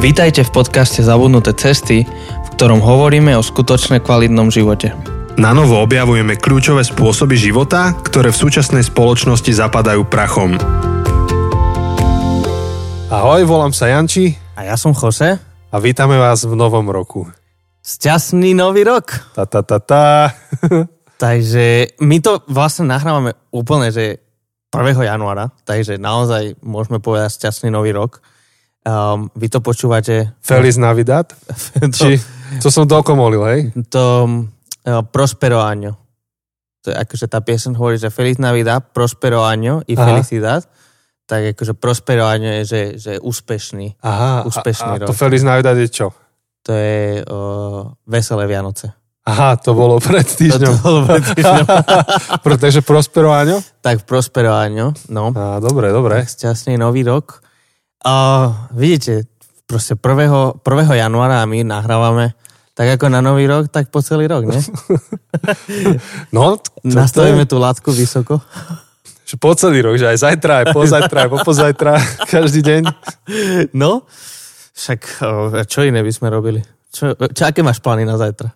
Vítajte v podcaste Zabudnuté cesty, v ktorom hovoríme o skutočne kvalitnom živote. Na novo objavujeme kľúčové spôsoby života, ktoré v súčasnej spoločnosti zapadajú prachom. Ahoj, volám sa Janči A ja som Jose. a vítame vás v novom roku. Šťastný nový rok! Ta, ta, ta, ta. Takže my to vlastne nahrávame úplne, že 1. januára, takže naozaj môžeme povedať šťastný nový rok. Um, vy to počúvate... Feliz Navidad? to, Či, to som dokomolil, hej? to uh, Prospero año. To je akože tá piesen hovorí, že Feliz Navidad, Prospero año i Aha. Felicidad. Tak akože Prospero año je, že, že úspešný. Aha, Úspešný a, a to rok. Feliz Navidad je čo? To je uh, Veselé Vianoce. Aha, to bolo pred To, to týždňom. bolo pred týždňom. Pretože Prospero Aňo? tak Prospero año, no. Á, dobre, dobre. Šťastný nový rok. A vidíte, proste 1. 1. januára my nahrávame tak ako na nový rok, tak po celý rok, ne? No, to, Nastavíme tú látku vysoko. že po celý rok, že aj zajtra, aj pozajtra, aj popozajtra, každý deň. No, však čo iné by sme robili? Čo, čo, aké máš plány na zajtra?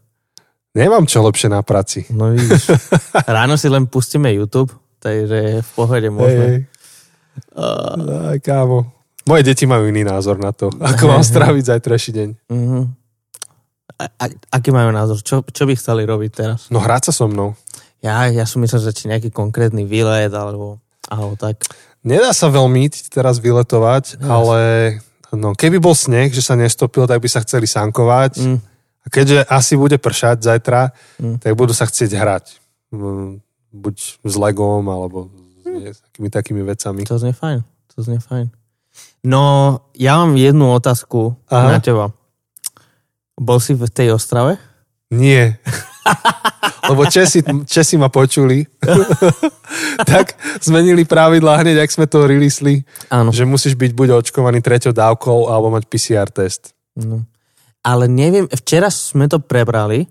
Nemám čo lepšie na práci. No vidíš, ráno si len pustíme YouTube, takže v pohode Hej, môžeme. hej. Aj, kámo. Moje deti majú iný názor na to, ako mám stráviť zajtrajší deň. Mhm. A, a, aký majú názor? Čo, čo by chceli robiť teraz? No hrať sa so mnou. Ja, ja som myslel, že či nejaký konkrétny výlet, alebo, alebo tak. Nedá sa veľmi teraz vyletovať, Jasne. ale no, keby bol sneh, že sa nestopil, tak by sa chceli sankovať. Mm. A keďže asi bude pršať zajtra, Mm. tak budú sa chcieť hrať. Mm, Buď s legom, alebo s takými takými vecami. To znie fajn. To znie fajn. No, ja mám jednu otázku Aha. na teba. Bol si v tej Ostrave? Nie. Lebo Česi, Česi ma počuli. tak zmenili pravidlá hneď, ak sme to releasli, Áno. že musíš byť buď očkovaný treťou dávkou, alebo mať PCR test. No. Ale neviem, včera sme to prebrali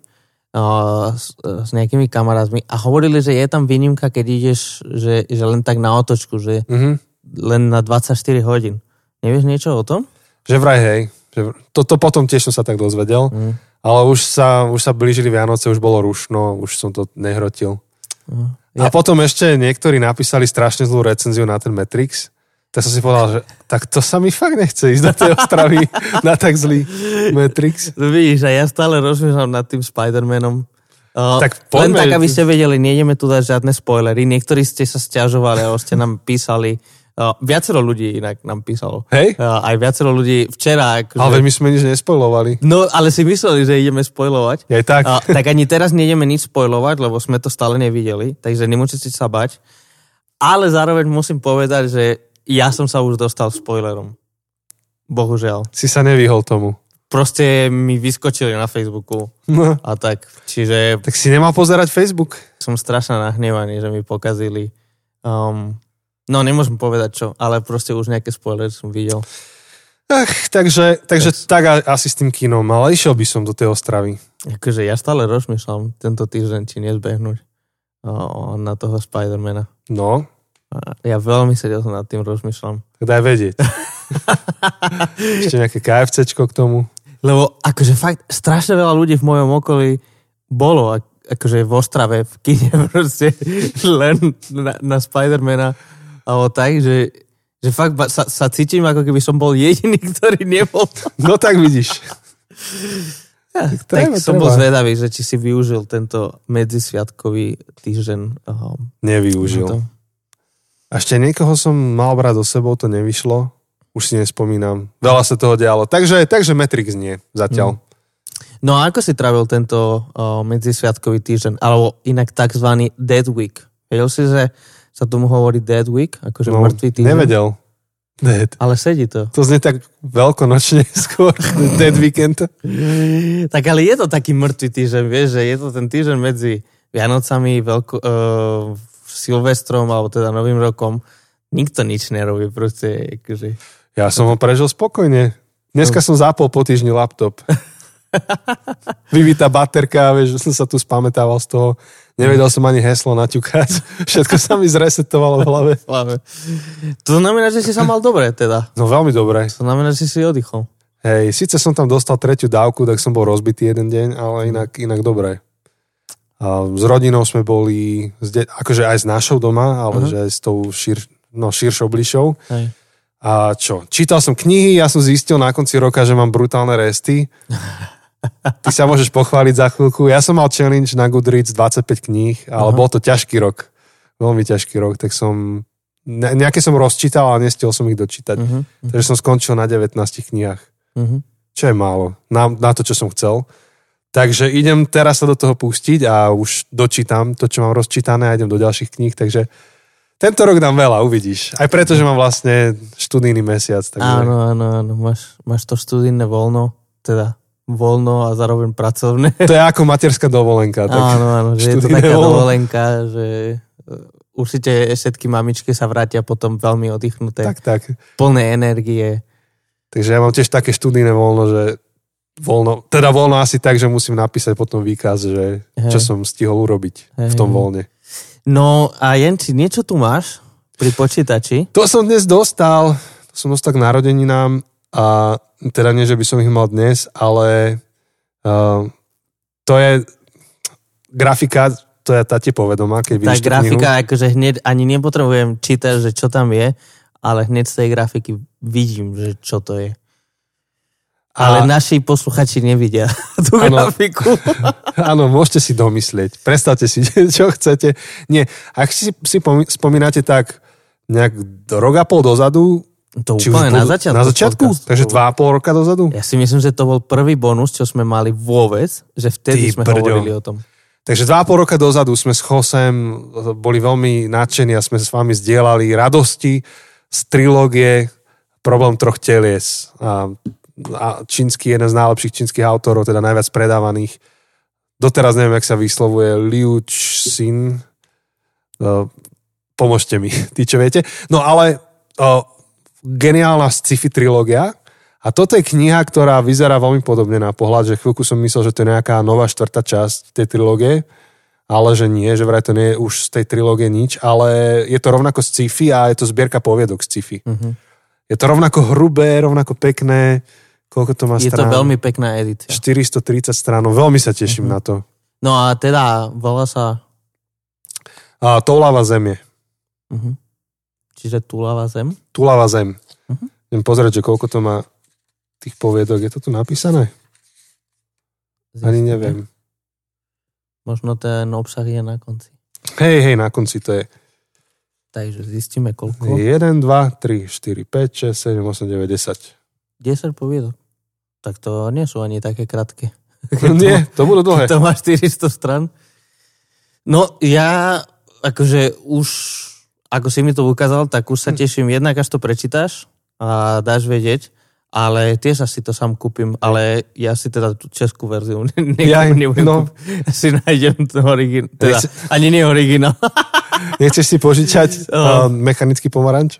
uh, s, s nejakými kamarátmi a hovorili, že je tam výnimka, keď ideš, že, že len tak na otočku, že Mhm. len na 24 hodín. Nevieš niečo o tom? Že vraj hej. Že vr- to, to potom tiež som sa tak dozvedel. Mm. Ale už sa, už sa blížili Vianoce, už bolo rušno, už som to nehrotil. No. A potom ešte niektorí napísali strašne zlú recenziu na ten Matrix. Tak som si povedal, že tak to sa mi fakt nechce ísť do tej ostravy na tak zlý Matrix. Vidíš, a ja stále rozmýšľam nad tým Spider-Manom. Uh, Tak len poďme. tak, aby ste vedeli, nejdeme tu dať žiadne spoilery. Niektorí ste sa stiažovali, alebo ste nám písali. Uh, viacero ľudí inak nám písalo. Hej? Uh, aj viacero ľudí včera. Akože, Ale my sme nič nespojlovali. No, ale si mysleli, že ideme spoilovať. Aj tak. Uh, tak ani teraz nejdeme nič spoilovať, lebo sme to stále nevideli, takže nemusíte sa bať. Ale zároveň musím povedať, že ja som sa už dostal spoilerom. Bohužiaľ. Si sa nevyhol tomu. Proste mi vyskočili na Facebooku No. a tak. Čiže Tak si nemal pozerať Facebook. som strašne nahnevaný, že mi pokazili. Um, no, nemôžem povedať čo, ale proste už nejaké spoilery som videl. Ach, takže, takže tak a- asi s tým kinom, ale išiel by som do tej ostravy. Akože ja stále rozmýšľam tento týždeň, či nezbehnúť uh, na toho Spidermana. No, Ja veľmi seriózne nad tým rozmýšľam. tak daj vedieť. Ešte nejaké KFCčko k tomu. Lebo akože fakt strašne veľa ľudí v mojom okolí bolo ak- akože v Ostrave, v kine proste len na, na Spidermana alebo tak, že, že fakt sa, sa cítim ako keby som bol jediný, ktorý nebol. No tak vidíš. tak treba, som bol treba. zvedavý, že či si využil tento medzisviatkový týždeň. Um, Nevyužil. to. A ešte niekoho som mal brať do sebou, to nevyšlo. Už si nespomínam. Veľa sa toho dialo. Takže, takže Matrix nie zatiaľ. No a ako si trávil tento uh, medzisviatkový týždeň? Alebo inak takzvaný Dead Week. Vedel si, že sa tomu hovorí Dead Week? Akože No, mŕtvý týždeň? nevedel. Dead. Ale sedí to. To znie tak veľkonočne skôr. Dead Weekend. Tak ale je to taký mŕtvý týždeň, vieš, že je to ten týždeň medzi Vianocami, veľko, uh, Silvestrom, alebo teda Novým rokom. Nikto nič nerobí, proste, akože... Ja som ho prežil spokojne. Dneska som zapol po týždni laptop. Vybitá baterka, vieš, že som sa tu spamätával z toho. Nevedel som ani heslo naťukať. Všetko sa mi zresetovalo v hlave. Hlave. To znamená, že si sa mal dobre, teda. No veľmi dobre. To znamená, že si si oddychol. Hej, síce som tam dostal tretiu dávku, tak som bol rozbitý jeden deň, ale inak, inak dobre. A s rodinou sme boli, akože aj s našou doma, ale Mhm. že aj s tou šir, no, širšou bližšou. Hej. A čo? Čítal som knihy, ja som zistil na konci roka, že mám brutálne resty. Ty sa môžeš pochváliť za chvíľku. Ja som mal challenge na Goodreads 25 kníh, ale Aha. bol to ťažký rok. Veľmi ťažký rok, tak som... ne- Nejaké som rozčítal, ale nestiel som ich dočítať. Mhm. Takže som skončil na 19 knihách. Mhm. Čo je málo. Na, na to, čo som chcel. Takže idem teraz sa do toho pustiť a už dočítam to, čo mám rozčítané a idem do ďalších kníh, takže tento rok dám veľa, uvidíš. Aj preto, že mám vlastne študijný mesiac. Takže... Áno, áno, áno. Máš, máš to študijné voľno, teda voľno a zároveň pracovné. To je ako materská dovolenka. Tak Áno, áno, že je to taká voľno. dovolenka, že e, určite všetky mamičky sa vrátia potom veľmi oddychnuté, Tak, tak. plné energie. Takže ja mám tiež také študijné voľno, že voľno, teda voľno asi tak, že musím napísať potom výkaz, že čo som stihol urobiť v Hej. tom voľne. No a Jenči, niečo tu máš pri počítači? To som dnes dostal, to som dostal k narodeninám a teda nie, že by som ich mal dnes, ale uh, to je grafika, to je tá ti povedomá, keď Tá vidíš tú grafika, knihu. akože hneď ani nepotrebujem čítať, že čo tam je, ale hneď z tej grafiky vidím, že čo to je. Ale A- naši posluchači nevidia tú Áno. grafiku. Áno, môžete si domyslieť. Predstavte si, čo chcete. Nie, ak si, si pomí- spomínate tak nejak do rok a pol dozadu, To či úplne na začiatku. Na začiatku? podcastu. Takže dva a pol roka dozadu? Ja si myslím, že to bol prvý bonus, čo sme mali vôbec, že vtedy Ty sme brďo. hovorili o tom. Takže dva a pol roka dozadu sme s Chosem boli veľmi nadšení a sme s vami zdieľali radosti z trilógie Problém troch telies. A, čínsky, jeden z najlepších čínskych autorov, teda najviac predávaných. Doteraz neviem, jak sa vyslovuje, Liu Xin. Uh, pomôžte mi, tí, čo viete. No ale uh, geniálna sci-fi trilógia, a toto je kniha, ktorá vyzerá veľmi podobne na pohľad, že chvíľku som myslel, že to je nejaká nová štvrtá časť tej trilógie, ale že nie, že vraj to nie je už z tej trilógie nič, ale je to rovnako sci-fi a je to zbierka poviedok sci-fi. Mhm. Je to rovnako hrubé, rovnako pekné, koľko to má Je to strán? veľmi pekná edícia. 430 strán, veľmi sa teším Mhm. na to. No a teda volá sa... A Toulava zem je. Uh-huh. Čiže Tulava zem? Tulava zem. Mhm. Idem pozrieť, že koľko to má tých poviedok. Je to tu napísané? Ani Zistíme. neviem. Možno ten obsah je na konci. Hej, hej, na konci to je Takže zistíme koľko. 1, 2, 3, 4, 5, 6, 7, 8, 9, 10. 10 poviedok. Tak to nie sú ani také krátke. Nie, to budú dlhé. To má 400 stran. No ja, akože už, ako si mi to ukázal, tak už sa Hm. teším jednak, až to prečítaš a dáš vedieť, ale tiež asi to sám kúpim, ale ja si teda tú českú verziu ne- Ja, ne- nebudem no. kúpiť. Si nájdem to origin, teda, ani nie originál. Nechceš si požičať uh, mechanický pomaranč?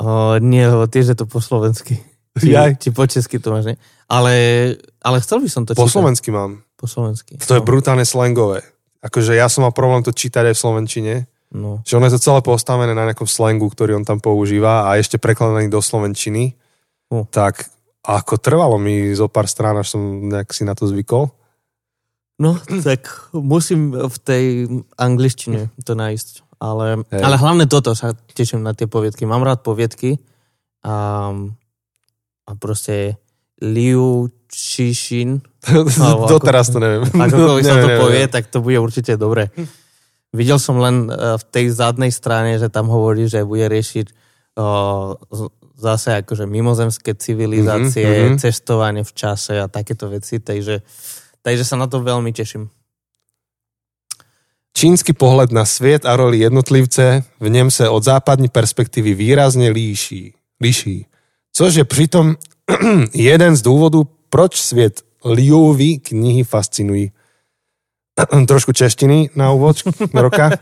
O, nie, lebo tiež je to po slovensky. Či, Jaj. či po česky to máš, nie? Ale, ale chcel by som to Po čítať. slovensky mám. Po slovensky. To je no. brutálne slangové. Akože ja som mal problém to čítať aj v slovenčine. No. Že ono je to celé postavené na nejakom slangu, ktorý on tam používa a ešte prekladaný do slovenčiny. Uh. Tak ako trvalo mi zo pár strán, až som nejak si na to zvykol. No, tak musím v tej angličtine to nájsť. Ale, Hej. ale hlavne toto sa teším na tie poviedky. Mám rád poviedky a, a proste Liu ako- Doteraz to neviem. akokoľvek sa to neviem, povie, neviem. tak to bude určite dobre. Videl som len eh, v tej zadnej strane, že tam hovorí, že bude riešiť o, z- zase akože mimozemské civilizácie, Mhm, mhm. cestovanie v čase a takéto veci, takže, takže sa na to veľmi teším. Čínsky pohľad na svět a roli jednotlivce v něm se od západní perspektivy výrazně líší. líší. Což je přitom jeden z důvodů, proč svět Liuvy knihy fascinují. Trošku češtiny na úvod roka.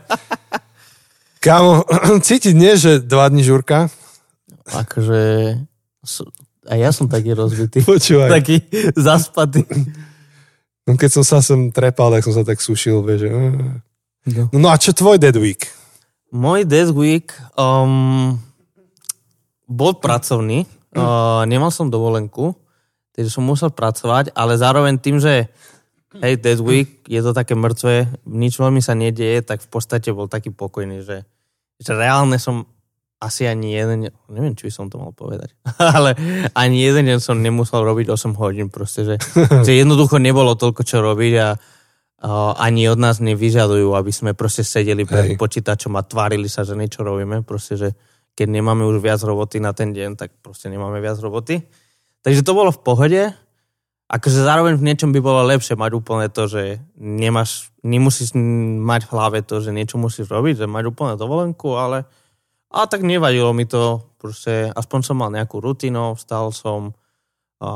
Kámo, cítiť nie, že dva dní žurka? Akože a ja som taký rozbitý. Počúvaj. taký zaspatý. No keď som sa sem trepal, tak som sa tak sušil, vieš. že. No. No a čo tvoj Dead Week? Môj Death Week um, bol pracovný. Uh, nemal som dovolenku, takže som musel pracovať, ale zároveň tým, že hej, that week je to také mŕtve, nič veľmi sa nedieje, tak v podstate bol taký pokojný, že, že reálne som asi ani jeden, neviem, či by som to mal povedať, ale ani jeden deň som nemusel robiť 8 hodín, proste, že, že jednoducho nebolo toľko čo robiť a, a ani od nás nevyžadujú, aby sme proste sedeli pred Hej. počítačom a tvárili sa, že niečo robíme, proste, že keď nemáme už viac roboty na ten deň, tak proste nemáme viac roboty. Takže to bolo v pohode, akože zároveň v niečom by bolo lepšie mať úplne to, že nemáš, nemusíš mať v hlave to, že niečo musíš robiť, že mať úplne dovolenku, ale a tak nevadilo mi to, proste aspoň som mal nejakú rutinu, vstal som, a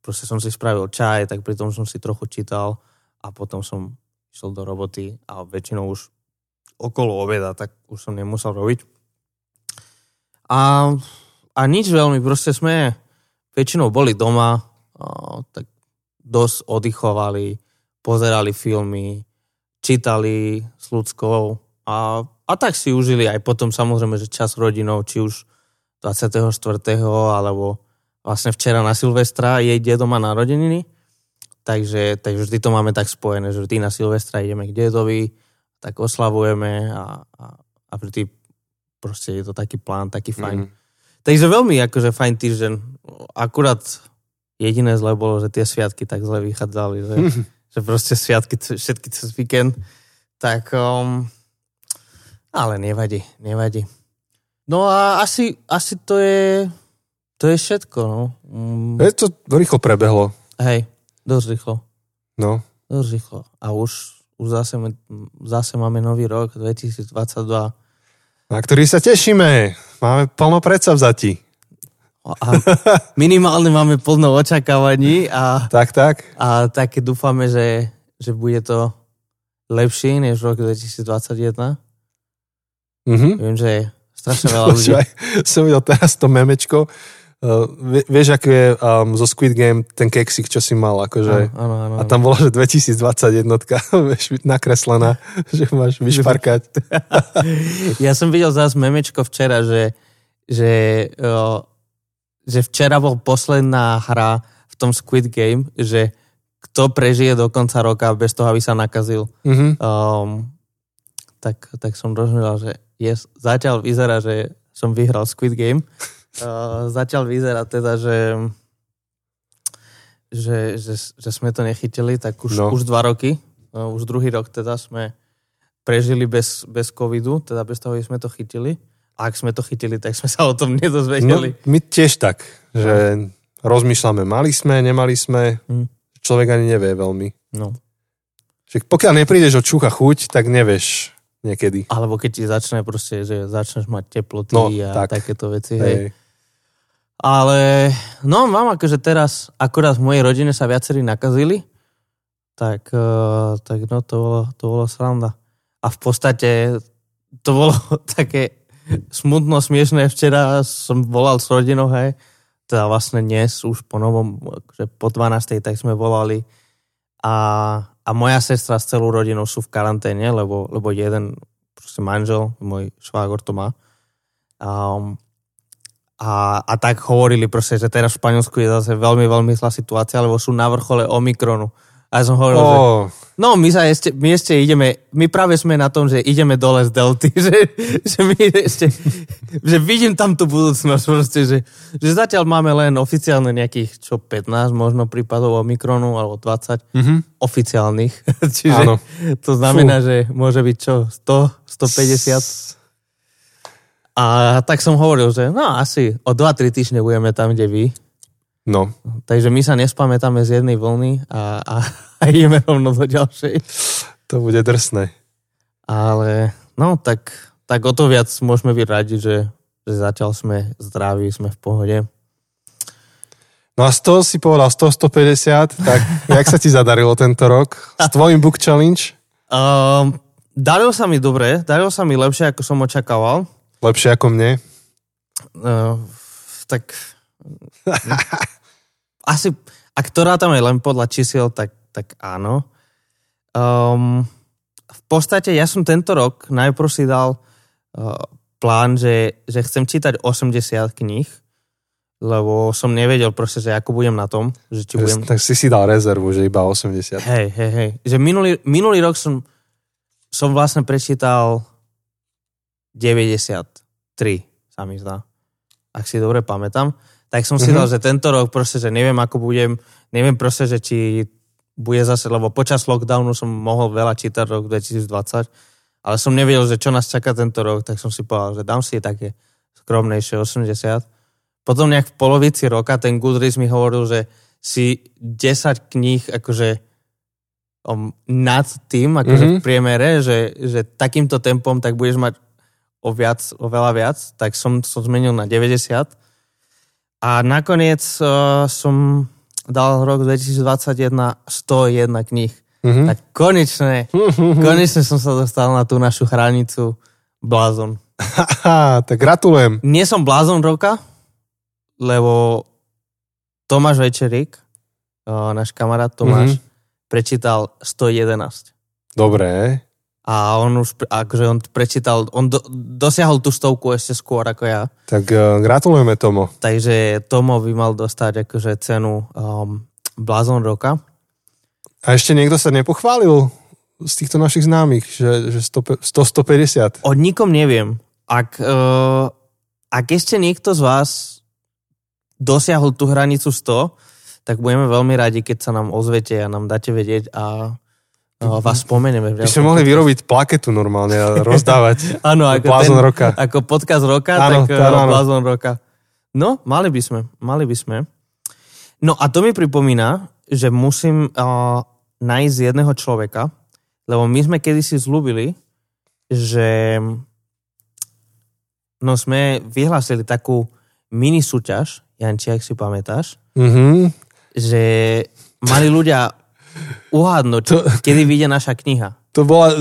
proste som si spravil čaj, tak pri tom som si trochu čítal a potom som išiel do roboty a väčšinou už okolo obeda, tak už som nemusel robiť. A, a nič veľmi, proste sme väčšinou boli doma, a, tak dosť oddychovali, pozerali filmy, čítali s ľudskou a a tak si užili aj potom samozrejme, že čas rodinou, či už 24. alebo vlastne včera na Silvestra jej dedo má narodeniny, takže, takže vždy to máme tak spojené, že vždy na Silvestra ideme k dedovi, tak oslavujeme a, a, a vždy proste je to taký plán, taký fajn. Mm. Takže veľmi akože fajn týždeň. Akurát jediné zle bolo, že tie sviatky tak zle vychádzali, že, že proste sviatky všetky cez víkend. Tak um, ale nevadí, nevadí. No a asi, asi to je, to je všetko, no. Mm. Je to rýchlo prebehlo. Hej, dosť rýchlo. No. Dosť rýchlo. A už, už zase, zase máme nový rok, 2022. Na ktorý sa tešíme. Máme plno predsavzatí. A minimálne máme plno očakávaní a, tak, tak. a také dúfame, že, že bude to lepšie než rok 2021. Mm-hmm. Viem, že je strašne veľa ľudí. som videl teraz to memečko. Uh, vieš, ako je um, zo Squid Game ten keksik, čo si mal, akože. Áno, áno, A tam bolo, že 2020 jednotka, vieš, nakreslená, že máš vyšparkať. ja som videl zás memečko včera, že, že, uh, že včera bol posledná hra v tom Squid Game, že kto prežije do konca roka bez toho, aby sa nakazil. Mm-hmm. Um, tak, tak som rozmýšľal, že yes, zatiaľ vyzerá, že som vyhral Squid Game. Uh, zatiaľ vyzerá teda, že, že, že, že sme to nechytili, tak už, no. už dva roky, uh, už druhý rok teda sme prežili bez, bez covidu, teda bez toho, že sme to chytili. A ak sme to chytili, tak sme sa o tom nedozvedeli. No, my tiež tak, že no. rozmýšľame, mali sme, nemali sme, hm. človek ani nevie veľmi. No. Že pokiaľ neprídeš od čucha chuť, tak nevieš, niekedy. Alebo keď ti začne proste, že začneš mať teploty no, a tak. takéto veci, hej. hej. Ale no mám akože teraz, akorát v mojej rodine sa viacerí nakazili, tak, uh, tak no to bolo, to bolo sranda. A v podstate to bolo také smutno, smiešné. Včera som volal s rodinou, hej, teda vlastne dnes už po novom, akože po 12. tak sme volali a a moja sestra s celou rodinou sú v karanténe, lebo, lebo jeden proste manžel, môj švágor to má. Um, a, a tak hovorili proste, že teraz v Španielsku je zase veľmi, veľmi zlá situácia, lebo sú na vrchole Omikronu. A som hovoril, oh. že no my, sa ešte, my ešte ideme, my práve sme na tom, že ideme dole z delty, že, že my ešte, že vidím tam tú budúcnosť proste, že, že zatiaľ máme len oficiálne nejakých, čo 15 možno prípadov Omikronu, alebo 20 mm-hmm. oficiálnych. Čiže Áno. to znamená, Fú. že môže byť čo, 100, 150? A tak som hovoril, že no asi o 2-3 týždne budeme tam, kde vy. No. Takže my sa nespamätáme z jednej vlny a, a, a ideme rovno do ďalšej. To bude drsné. Ale no tak, tak o to viac môžeme byť radi, že, že zatiaľ sme zdraví, sme v pohode. No a z toho si povedal 100, 150, tak jak sa ti zadarilo tento rok s tvojim Book Challenge? Um, darilo sa mi dobre, darilo sa mi lepšie, ako som očakával. Lepšie ako mne? Uh, tak asi, ak to rátame len podľa čísiel, tak, tak áno. Um, v podstate ja som tento rok najprv si dal uh, plán, že, že chcem čítať 80 kníh, lebo som nevedel proste, že ako budem na tom, že či budem... Tak si si dal rezervu, že iba 80. Hej, hej, hej. Že minulý, minulý rok som, som vlastne prečítal 93, sa mi zdá. Ak si dobre pamätám. Tak som si mm-hmm. dal, že tento rok proste, že neviem, ako budem, neviem proste, že či bude zase, lebo počas lockdownu som mohol veľa čítať rok 2020, ale som nevedel, že čo nás čaká tento rok, tak som si povedal, že dám si také skromnejšie 80. Potom nejak v polovici roka ten Goodreads mi hovoril, že si 10 kníh akože um, nad tým, akože mm-hmm. v priemere, že, že takýmto tempom tak budeš mať o, viac, o veľa viac, tak som, som zmenil na 90 a nakoniec uh, som dal rok 2021 101 kníh. Mm-hmm. Tak konečne, konečne som sa dostal na tú našu hranicu blázon. tak gratulujem. Nie som blázon roka, lebo Tomáš Večerík, uh, náš kamarát Tomáš, mm-hmm. prečítal 111. Dobre a on už, akože on prečítal, on do, dosiahol tú stovku ešte skôr ako ja. Tak uh, gratulujeme Tomo. Takže Tomo by mal dostať akože cenu um, Blázon roka. A ešte niekto sa nepochválil z týchto našich známych, že, že 100-150? O nikom neviem. Ak, uh, ak ešte niekto z vás dosiahol tú hranicu 100, tak budeme veľmi radi, keď sa nám ozvete a nám dáte vedieť a vás spomenieme. By sme mohli vyrobiť plaketu normálne a rozdávať. Áno, ako, ten, roka. ako podcast roka, ano, tak áno, áno. blázon roka. No, mali by sme, mali by sme. No a to mi pripomína, že musím uh, nájsť jedného človeka, lebo my sme kedysi zlúbili, že no sme vyhlásili takú mini súťaž, Janči, ak si pamätáš, mm-hmm. že mali ľudia uhádnuť, to, kedy vyjde naša kniha. To bola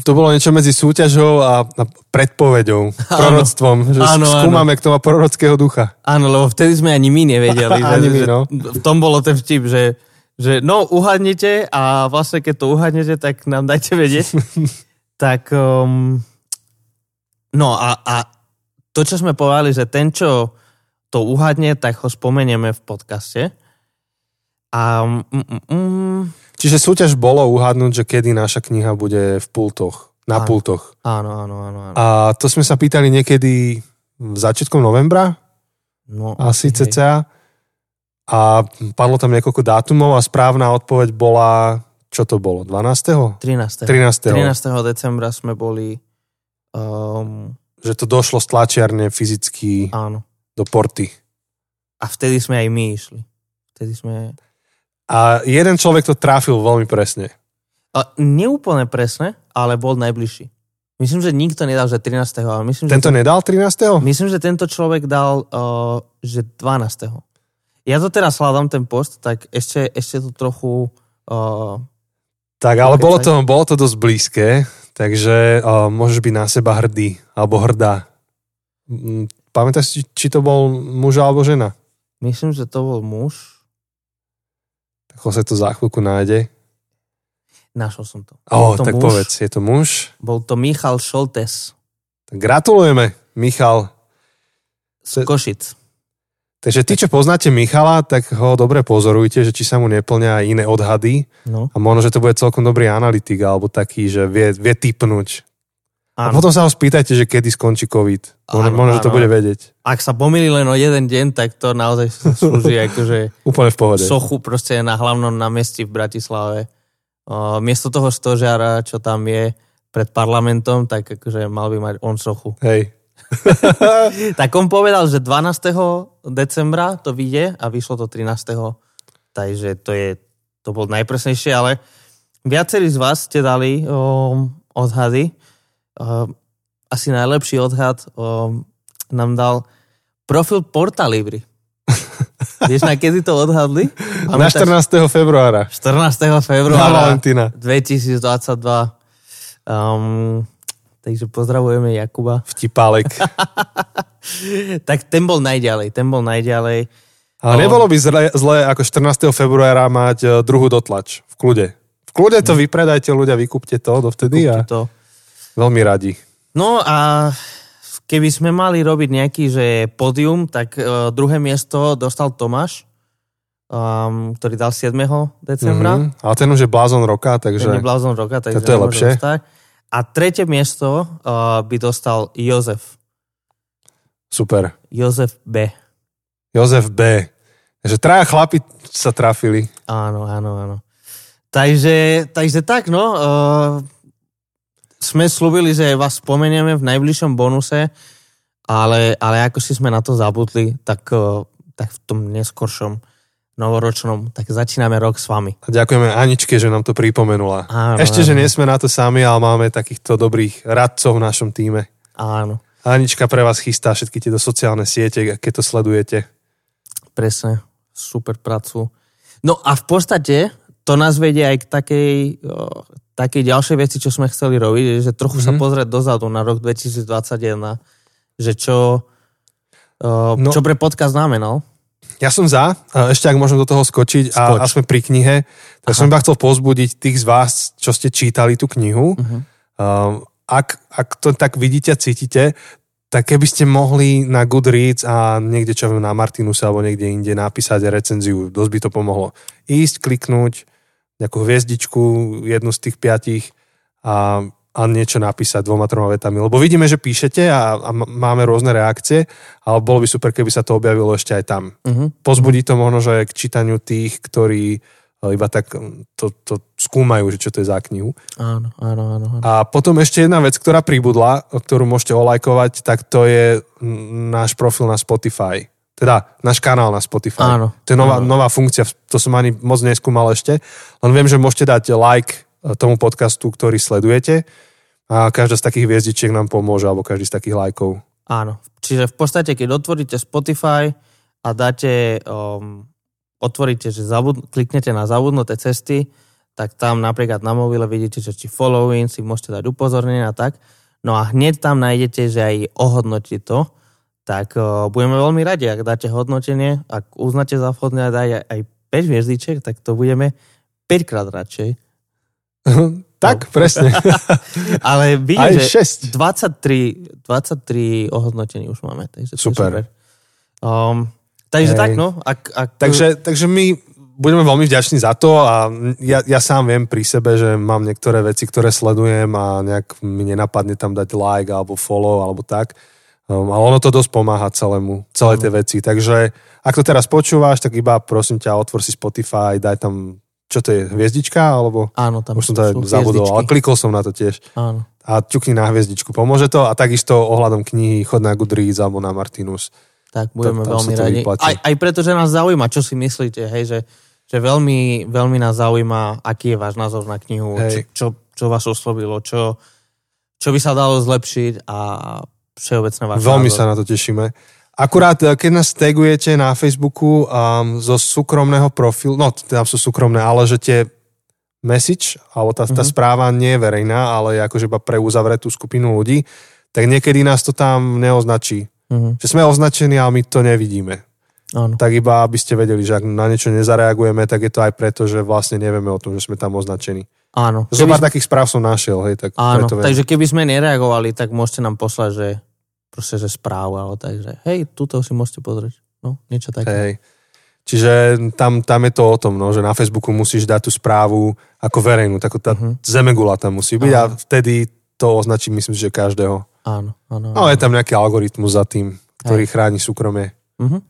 to bolo niečo medzi súťažou a, a predpovedou, proroctvom, že áno, skúmame, áno. kto má prorockého ducha. Áno, lebo vtedy sme ani my nevedeli. ani že, my, no. V tom bolo ten vtip, že, že no, uhadnite a vlastne keď to uhadnete, tak nám dajte vedieť. tak um, no a, a to, čo sme povedali, že ten, čo to uhadne, tak ho spomenieme v podcaste. A, mm, mm, mm. Čiže súťaž bolo uhádnuť, že kedy naša kniha bude v pultoch, na áno, pultoch. Áno, áno, áno, áno. A to sme sa pýtali niekedy začiatkom novembra? No, asi hej. cca. A padlo tam niekoľko dátumov a správna odpoveď bola, čo to bolo, 12. 13. 13. 13. decembra sme boli... Um, že to došlo z tlačiarne fyzicky áno. do porty. A vtedy sme aj my išli. Vtedy sme... A jeden človek to trafil veľmi presne. A neúplne presne, ale bol najbližší. Myslím, že nikto nedal, že 13. Ale myslím, tento že nedal 13. Myslím, že tento človek dal, uh, že 12. Ja to teraz hľadám ten post, tak ešte, ešte to trochu... Uh, tak, ale bolo to, bolo to dosť blízke, takže uh, môžeš byť na seba hrdý, alebo hrdá. Mm, pamätáš, či, či to bol muž alebo žena? Myslím, že to bol muž. Tak sa to za chvíľku nájde. Našiel som to. O, to tak muž, povedz, je to muž? Bol to Michal Šoltes. Tak gratulujeme, Michal. Z Košic. Takže tí, čo poznáte Michala, tak ho dobre pozorujte, že či sa mu neplňa iné odhady. No. A možno, že to bude celkom dobrý analytik, alebo taký, že vie, vie typnúť. Áno. A potom sa ho spýtajte, že kedy skončí COVID. Možno, áno, možno áno. že to bude vedieť. Ak sa pomýli len o jeden deň, tak to naozaj slúži akože Úplne v pohode. sochu proste na hlavnom námestí v Bratislave. O, miesto toho stožiara, čo tam je pred parlamentom, tak akože mal by mať on sochu. Hej. tak on povedal, že 12. decembra to vyjde a vyšlo to 13. Takže to je, to bol najpresnejšie, ale viacerí z vás ste dali o, odhady asi najlepší odhad uh, nám dal profil Porta Libri. Vieš, na kedy to odhadli? Na 14. februára. 14. februára. Na Valentína. 2022. Um, takže pozdravujeme Jakuba. Vtipálek. tak ten bol najďalej, ten bol najďalej. Ale nebolo by zle, zle ako 14. februára mať uh, druhú dotlač v kľude. V kľude to no. vypredajte ľudia, vykúpte to dovtedy. A... to. Veľmi radi. No a keby sme mali robiť nejaký, že pódium, tak uh, druhé miesto dostal Tomáš, um, ktorý dal 7. decembra. Mhm. Ale ten už je blázon roka, takže... Ten je blázon roka, takže to je lepšie. Dostať. A tretie miesto uh, by dostal Jozef. Super. Jozef B. Jozef B. Takže traja chlapi sa trafili. Áno, áno, áno. Takže, takže tak, no. Uh, sme slúbili, že vás spomenieme v najbližšom bonuse, ale, ale ako si sme na to zabudli, tak, uh, tak v tom neskoršom novoročnom, tak začíname rok s vami. A ďakujeme Aničke, že nám to pripomenula. Áno, Ešte, že áno. nie sme na to sami, ale máme takýchto dobrých radcov v našom týme. Áno, Anička pre vás chystá všetky tieto sociálne siete, keď to sledujete. presne. Super pracu. No a v podstate to nás vedie aj k takej, o, takej ďalšej veci, čo sme chceli robiť, že trochu mm-hmm. sa pozrieť dozadu na rok 2021, že čo, o, No. čo pre podcast znamenal. Ja som za, a ešte ak môžem do toho skočiť, a, Skoč. a sme pri knihe, tak som iba chcel pozbudiť tých z vás, čo ste čítali tú knihu. Mhm. Um, ak, ak to tak vidíte a cítite, tak keby ste mohli na Goodreads a niekde, čo viem, na Martinuse alebo niekde inde napísať recenziu, dosť by to pomohlo. Ísť, kliknúť, nejakú hviezdičku, jednu z tých piatich a, a niečo napísať dvoma, troma vetami. Lebo vidíme, že píšete a, a máme rôzne reakcie, ale bolo by super, keby sa to objavilo ešte aj tam. Uh-huh. Pozbudí to možno, že k čítaniu tých, ktorí e, iba tak mm, to, to skúmajú, že čo to je za knihu. Áno, áno, áno. áno. A potom ešte jedna vec, ktorá pribudla, ktorú môžete olajkovať, tak to je náš profil na Spotify. Teda náš kanál na Spotify. Áno, To je nová, áno. nová funkcia, to som ani moc neskúmal ešte. Len viem, že môžete dať like e, tomu podcastu, ktorý sledujete a každá z takých hviezdičiek nám pomôže, alebo každý z takých lajkov. Áno. Čiže v podstate, keď otvoríte Spotify a dáte, um, otvoríte, že zabud- kliknete na zabudnuté cesty, tak tam napríklad na mobile vidíte, že či following, si môžete dať upozornenie a tak. No a hneď tam nájdete, že aj ohodnotí to, tak uh, budeme veľmi radi, ak dáte hodnotenie, ak uznáte za vhodné a dať aj, aj 5 hviezdiček, tak to budeme 5 krát radšej. tak, presne. Ale vidím, že 6. 23, 23 ohodnotení už máme. Takže je Super. Um, takže Hej. tak, no. Ak, ak, Takže, takže my budeme veľmi vďační za to a ja, ja sám viem pri sebe, že mám niektoré veci, ktoré sledujem a nejak mi nenapadne tam dať like alebo follow alebo tak. Um, ale ono to dosť pomáha celému, celé tie veci. Takže ak to teraz počúvaš, tak iba prosím ťa, otvor si Spotify, daj tam, čo to je, hviezdička? Alebo Áno, tam už som to aj zabudol, ale klikol som na to tiež. Áno. A ťukni na hviezdičku, pomôže to? A takisto ohľadom knihy, chod na Goodreads alebo na Martinus. Tak budeme veľmi radi. vyplatí. Aj, aj preto, že nás zaujíma, čo si myslíte, hej, že, že veľmi, veľmi nás zaujíma, aký je váš názor na knihu, čo, čo, čo vás oslovilo, čo, čo by sa dalo zlepšiť a všeobecne váš Veľmi názor. sa na to tešíme. Akurát, eh, keď nás tagujete na Facebooku um, zo súkromného profilu, no tam sú súkromné, ale že tie message, alebo tá, tá Mhm. správa nie je verejná, ale je akože iba pre uzavretú skupinu ľudí, tak niekedy nás to tam neoznačí. Mhm. Že sme označení, ale my to nevidíme. Áno. Tak iba, aby ste vedeli, že ak na niečo nezareagujeme, tak je to aj preto, že vlastne nevieme o tom, že sme tam označení. Áno. Zo Keby takých správ som našiel, hej, tak Áno, takže keby sme nereagovali, tak môžete nám poslať, že proste, že správu, alebo takže hej, túto si môžete pozrieť. No, niečo také. Hej. Čiže tam, tam je to o tom, no, že na Facebooku musíš dať tú správu ako verejnú, takú tá Mhm. zemegula tam musí byť a Áno. vtedy to označí, myslím že každého. Áno, áno. No je tam nejaký algoritmus za tým, ktorý chráni súkromie. Mhm.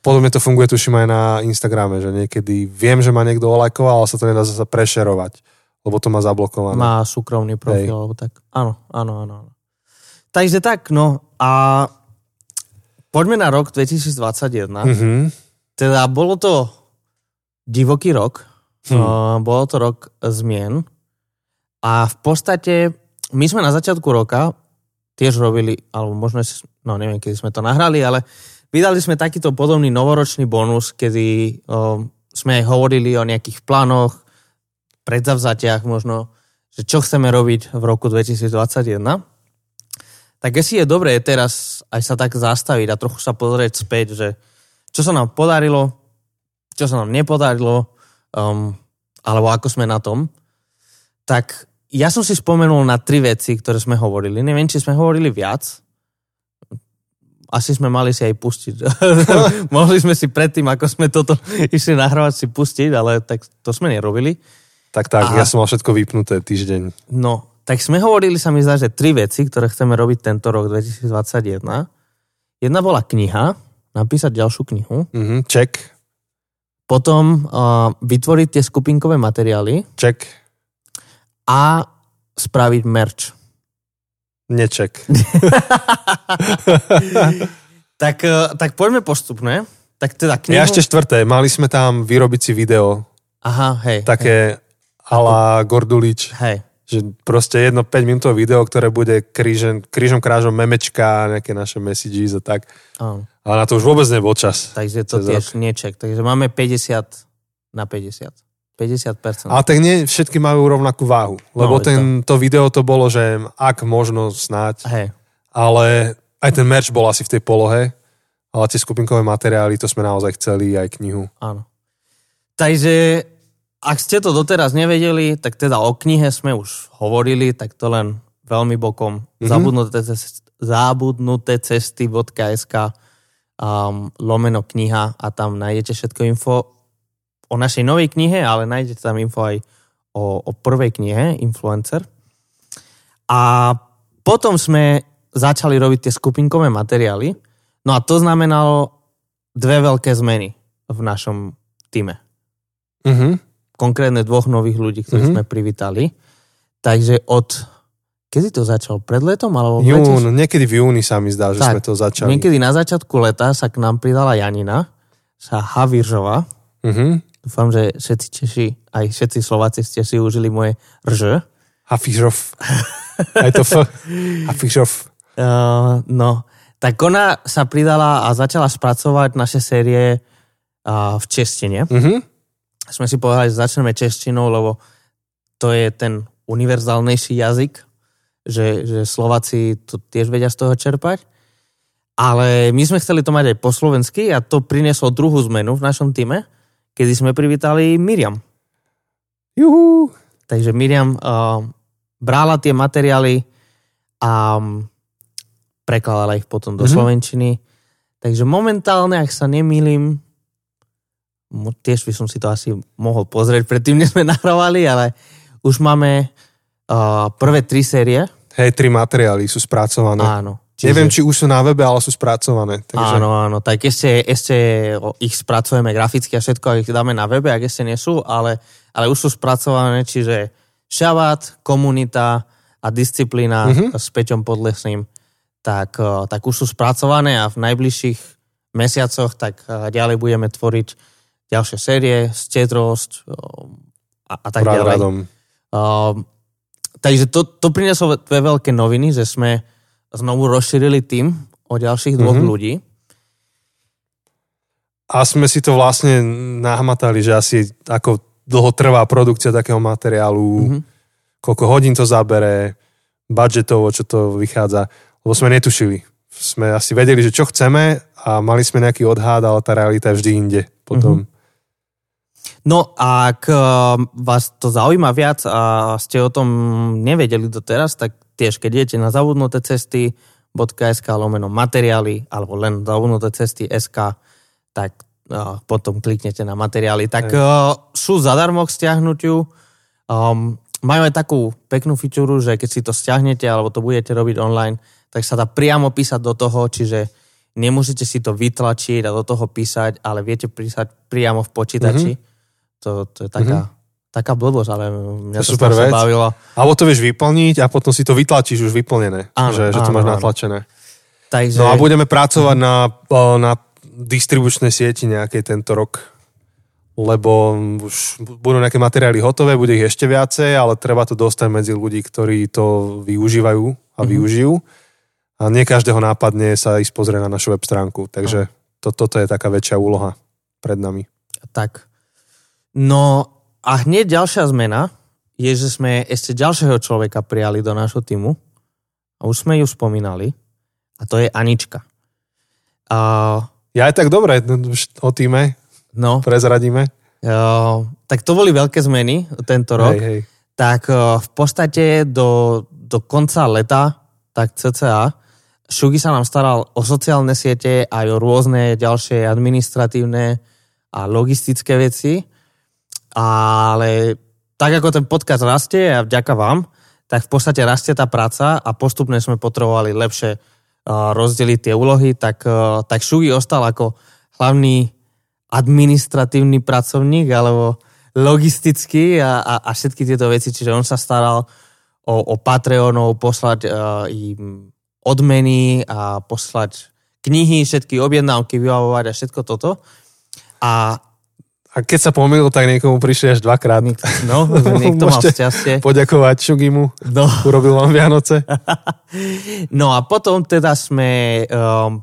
Podobne to funguje, tuším aj na Instagrame, že niekedy viem, že ma niekto olajkoval, ale sa to nedá zase prešerovať, lebo to má zablokované. Má súkromný profil, Hej. alebo tak. Áno, áno, áno. áno. Takže tak, no a poďme na rok 2021. Mhm. Teda bolo to divoký rok, Hm. uh, bolo to rok zmien a v podstate my sme na začiatku roka tiež robili, alebo možno, no neviem, kedy sme to nahrali, ale vydali sme takýto podobný novoročný bonus, kedy um, sme aj hovorili o nejakých plánoch, predzavzatiach možno, že čo chceme robiť v roku 2021. Tak asi je dobré teraz aj sa tak zastaviť a trochu sa pozrieť späť, že čo sa nám podarilo, čo sa nám nepodarilo, um, alebo ako sme na tom. Tak ja som si spomenul na tri veci, ktoré sme hovorili. Neviem, či sme hovorili viac. asi sme mali si aj pustiť. Mohli sme si predtým, ako sme toto išli nahrávať, si pustiť, ale tak to sme nerobili. Tak, tak, A- ja som mal všetko vypnuté týždeň. No, tak sme hovorili sa mi zdá, že tri veci, ktoré chceme robiť tento rok 2021. Jedna bola kniha, napísať ďalšiu knihu. Mhm, ček, Potom uh, vytvoriť tie skupinkové materiály ček, a spraviť merch. neček. Tak, uh, tak poďme postupne. Tak teda knihu... Ja ešte štvrté, mali sme tam vyrobiť si video, Aha, hej. také ala Gordulič, Hej. Že proste jedno 5 minútové video, ktoré bude krížem, krížom krážom memečka, nejaké naše messages a tak. Áno. Ale na to už vôbec nebol čas. Takže to tiež nieček. Takže máme 50 na 50. 50%. Ale tak nie všetky majú rovnakú váhu. Lebo No, no, ten, to video to bolo, že ak možno snáď, Hej. ale aj ten merch bol asi v tej polohe, ale tie skupinkové materiály, to sme naozaj chceli, aj knihu. Áno. Takže ak ste to doteraz nevedeli, tak teda o knihe sme už hovorili, tak to len veľmi bokom. Mhm. Mm-hmm. Zabudnuté, cesty, zabudnuté cesty.sk um, lomeno kniha a tam nájdete všetko info o našej novej knihe, ale nájdete tam info aj o, o prvej knihe Influencer. A potom sme začali robiť tie skupinkové materiály. No a to znamenalo dve veľké zmeny v našom týme. Mhm. Konkrétne dvoch nových ľudí, ktorých Mhm. sme privítali. Takže od... Kedy to začalo? Pred letom? Alebo? Jún, niekedy v júni sa mi zdá, že Tak, sme to začali. Niekedy na začiatku leta sa k nám pridala Janina, sa Haviržová. Mhm. Dúfam, že všetci Češi, aj všetci Slováci ste si užili moje rž. Hafižov. Aj to F. Hafižov. Uh, no, tak ona sa pridala a začala spracovať naše série uh, v češtine. Mhm. Sme si povedali, že začneme češtinou, lebo to je ten univerzálnejší jazyk, že, že Slováci to tiež vedia z toho čerpať. Ale my sme chceli to mať aj po slovensky a to prinieslo druhú zmenu v našom týme, kedy sme privítali Miriam. Juhu. Takže Miriam uh, brala tie materiály a um, prekladala ich potom do Mhm. mm-hmm. slovenčiny. Takže momentálne, ak sa nemýlim, tiež by som si to asi mohol pozrieť predtým, než sme nahrávali, ale už máme uh, prvé tri série. Hej, tri materiály sú spracované. Áno. Neviem, či už sú na webe, ale sú spracované. Takže... Áno, áno, tak ešte, ešte ich spracujeme graficky a všetko a ich dáme na webe, ak ešte nie sú, ale, ale už sú spracované, čiže šabát, komunita a disciplína Mhm. mm-hmm. s Peťom Podlesným, tak, eh, tak už sú spracované a v najbližších mesiacoch tak eh, ďalej budeme tvoriť ďalšie série, Stetrosť eh, a, a tak Rád ďalej. radom. Uh, takže to, to prinieslo dve veľké noviny, že sme znovu rozšírili tým o ďalších dvoch Mhm. ľudí. A sme si to vlastne nahmatali, že asi ako dlho trvá produkcia takého materiálu, Mhm. mm-hmm. koľko hodín to zabere, budžetovo, čo to vychádza, lebo sme netušili. Sme asi vedeli, že čo chceme a mali sme nejaký odhad, ale tá realita je vždy inde potom. Mm-hmm. No a ak uh, vás to zaujíma viac a ste o tom nevedeli doteraz, tak tiež keď idete na zabudnuté cesty .sk lomeno materiály alebo len zabudnuté cesty SK, tak uh, potom kliknete na materiály. Tak uh, sú zadarmo k stiahnutiu. Um, majú aj takú peknú fičuru, že keď si to stiahnete alebo to budete robiť online, tak sa dá priamo písať do toho, čiže nemusíte si to vytlačiť a do toho písať, ale viete písať priamo v počítači. Mhm. Mm-hmm. To, to je taká, mm-hmm. taká blbosť, ale mňa To to, super vec. bavilo. Alebo to vieš vyplniť a potom si to vytlačíš už vyplnené, Áno, že, že to áno, máš áno. natlačené. Takže, No a budeme pracovať na, o, na distribučnej sieti nejakej tento rok, lebo už budú nejaké materiály hotové, bude ich ešte viacej, ale treba to dostať medzi ľudí, ktorí to využívajú a Mhm. mm-hmm. využijú. A nie každého nápadne sa ísť pozrieť na našu web stránku, takže to, toto je taká väčšia úloha pred nami. Tak. No a hneď ďalšia zmena je, že sme ešte ďalšieho človeka prijali do nášho týmu. A už sme ju spomínali. A to je Anička. A, Ja aj tak dobre, už o týme no, prezradíme. a, tak to boli veľké zmeny tento rok. Hej, hej. tak eh, v podstate do, do konca leta, tak cca, Šugi sa nám staral o sociálne siete aj o rôzne ďalšie administratívne a logistické veci, ale tak ako ten podcast rastie a vďaka vám, tak v podstate rastie tá práca a postupne sme potrebovali lepšie rozdeliť tie úlohy, tak, tak Šugi ostal ako hlavný administratívny pracovník alebo logistický a, a, a všetky tieto veci, čiže on sa staral o, o Patreonov, poslať uh, im odmeny a poslať knihy, všetky objednávky, vybavovať a všetko toto. A a keď sa pomýlil, tak niekomu prišli až dvakrát. No, niekto mal šťastie. poďakovať Šugimu. No. Urobil vám Vianoce. no a potom teda sme um,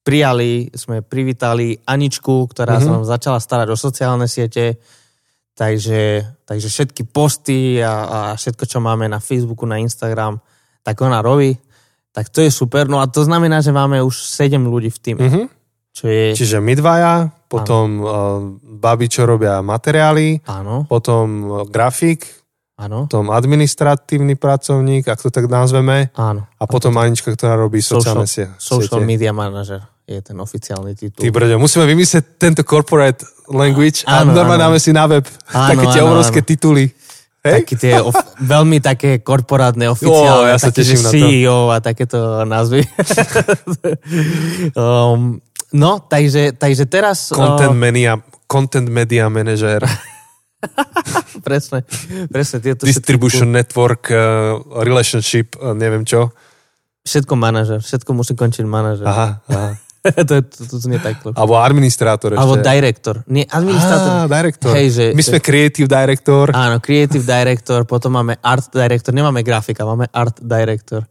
prijali, sme privítali Aničku, ktorá mm-hmm. sa nám začala starať o sociálne siete. Takže, takže všetky posty a, a všetko, čo máme na Facebooku, na Instagram, tak ona robí. Tak to je super. No a to znamená, že máme už 7 ľudí v týme. Mm-hmm. Čo je... Čiže my dvaja, potom uh, babi, čo robia materiály, Áno. potom uh, grafik, Áno. potom administratívny pracovník, ak to tak nazveme, Áno. a potom Anička, ktorá robí sociálne siete. Social media manager je ten oficiálny titul. Ty brďo, musíme vymyslieť tento corporate language áno, a normálne dáme si na web áno, také tie áno, obrovské áno. tituly. Hej? Také tie of, veľmi také korporátne, oficiálne, oh, ja sa také, to. CEO a takéto názvy. um, no, takže, takže teraz... Content, media, content media manager. presne, presne. Tieto Distribution všetky... network, uh, relationship, uh, neviem čo. Všetko manažer, všetko musí končiť manažer. Aha, aha. to, to, to znie tak lepšie. Alebo administrátor ešte. Alebo director. Nie, administrátor. Á, director. Hej, že, My sme creative director. Áno, creative director, potom máme art director, nemáme grafika, máme art director.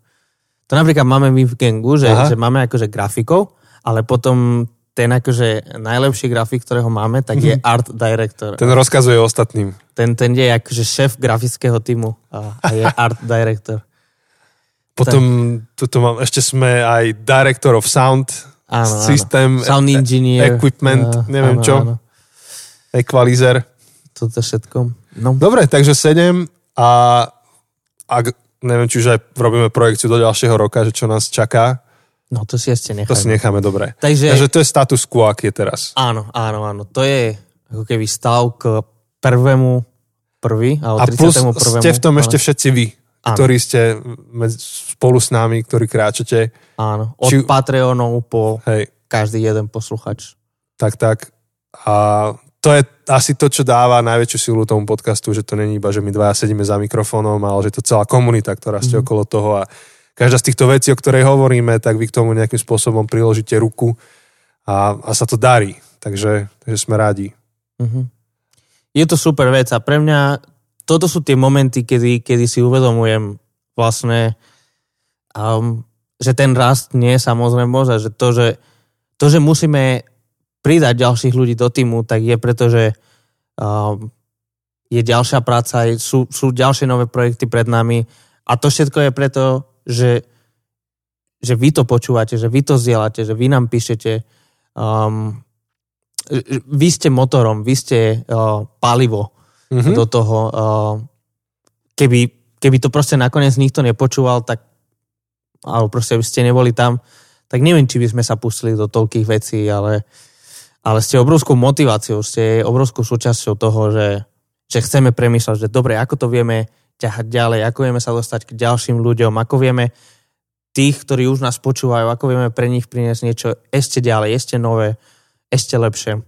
To napríklad máme my v Gengu, že, že máme akože grafikov, ale potom ten akože najlepší grafik, ktorého máme, tak je mm-hmm. art director. Ten rozkazuje ostatným. Ten, ten je akože šéf grafického týmu a, a je art director. Potom tuto mám, ešte sme aj director of sound, áno, systém, áno. sound engineer, equipment, uh, neviem áno, čo, áno. equalizer. Toto všetko. No. Dobre, takže 7 a ak, neviem, či už aj robíme projekciu do ďalšieho roka, že čo nás čaká. No to si ešte necháme. To si necháme, dobre. Takže, takže to je status quo, aký je teraz. Áno, áno, áno. To je ako keby stav k prvému prvý, a 31. plus ste v tom ešte všetci vy, Áno. ktorí ste spolu s nami, ktorí kráčate. Áno, od Či... Patreonov po hej. každý jeden posluchač. Tak, tak. A to je asi to, čo dáva najväčšiu silu tomu podcastu, že to není iba, že my dvaja sedíme za mikrofónom, ale že to celá komunita, ktorá ste mm. okolo toho a každá z týchto vecí, o ktorej hovoríme, tak vy k tomu nejakým spôsobom priložíte ruku a, a sa to darí. Takže, takže sme radi. Mm-hmm. Je to super vec a pre mňa toto sú tie momenty, kedy, kedy si uvedomujem vlastne, um, že ten rast nie je samozrejmosť a že to, že to, že musíme pridať ďalších ľudí do týmu, tak je preto, že um, je ďalšia práca, sú, sú ďalšie nové projekty pred nami a to všetko je preto, že, že vy to počúvate, že vy to zdieľate, že vy nám píšete. Um, vy ste motorom, vy ste uh, palivo mm-hmm. do toho. Uh, keby, keby to proste nakoniec nikto nepočúval, tak alebo proste by ste neboli tam, tak neviem, či by sme sa pustili do toľkých vecí, ale, ale ste obrovskou motiváciou, ste obrovskou súčasťou toho, že, že chceme premýšľať, že dobre, ako to vieme ťahať ďalej, ako vieme sa dostať k ďalším ľuďom, ako vieme tých, ktorí už nás počúvajú, ako vieme pre nich priniesť niečo ešte ďalej, ešte nové, ešte lepšie.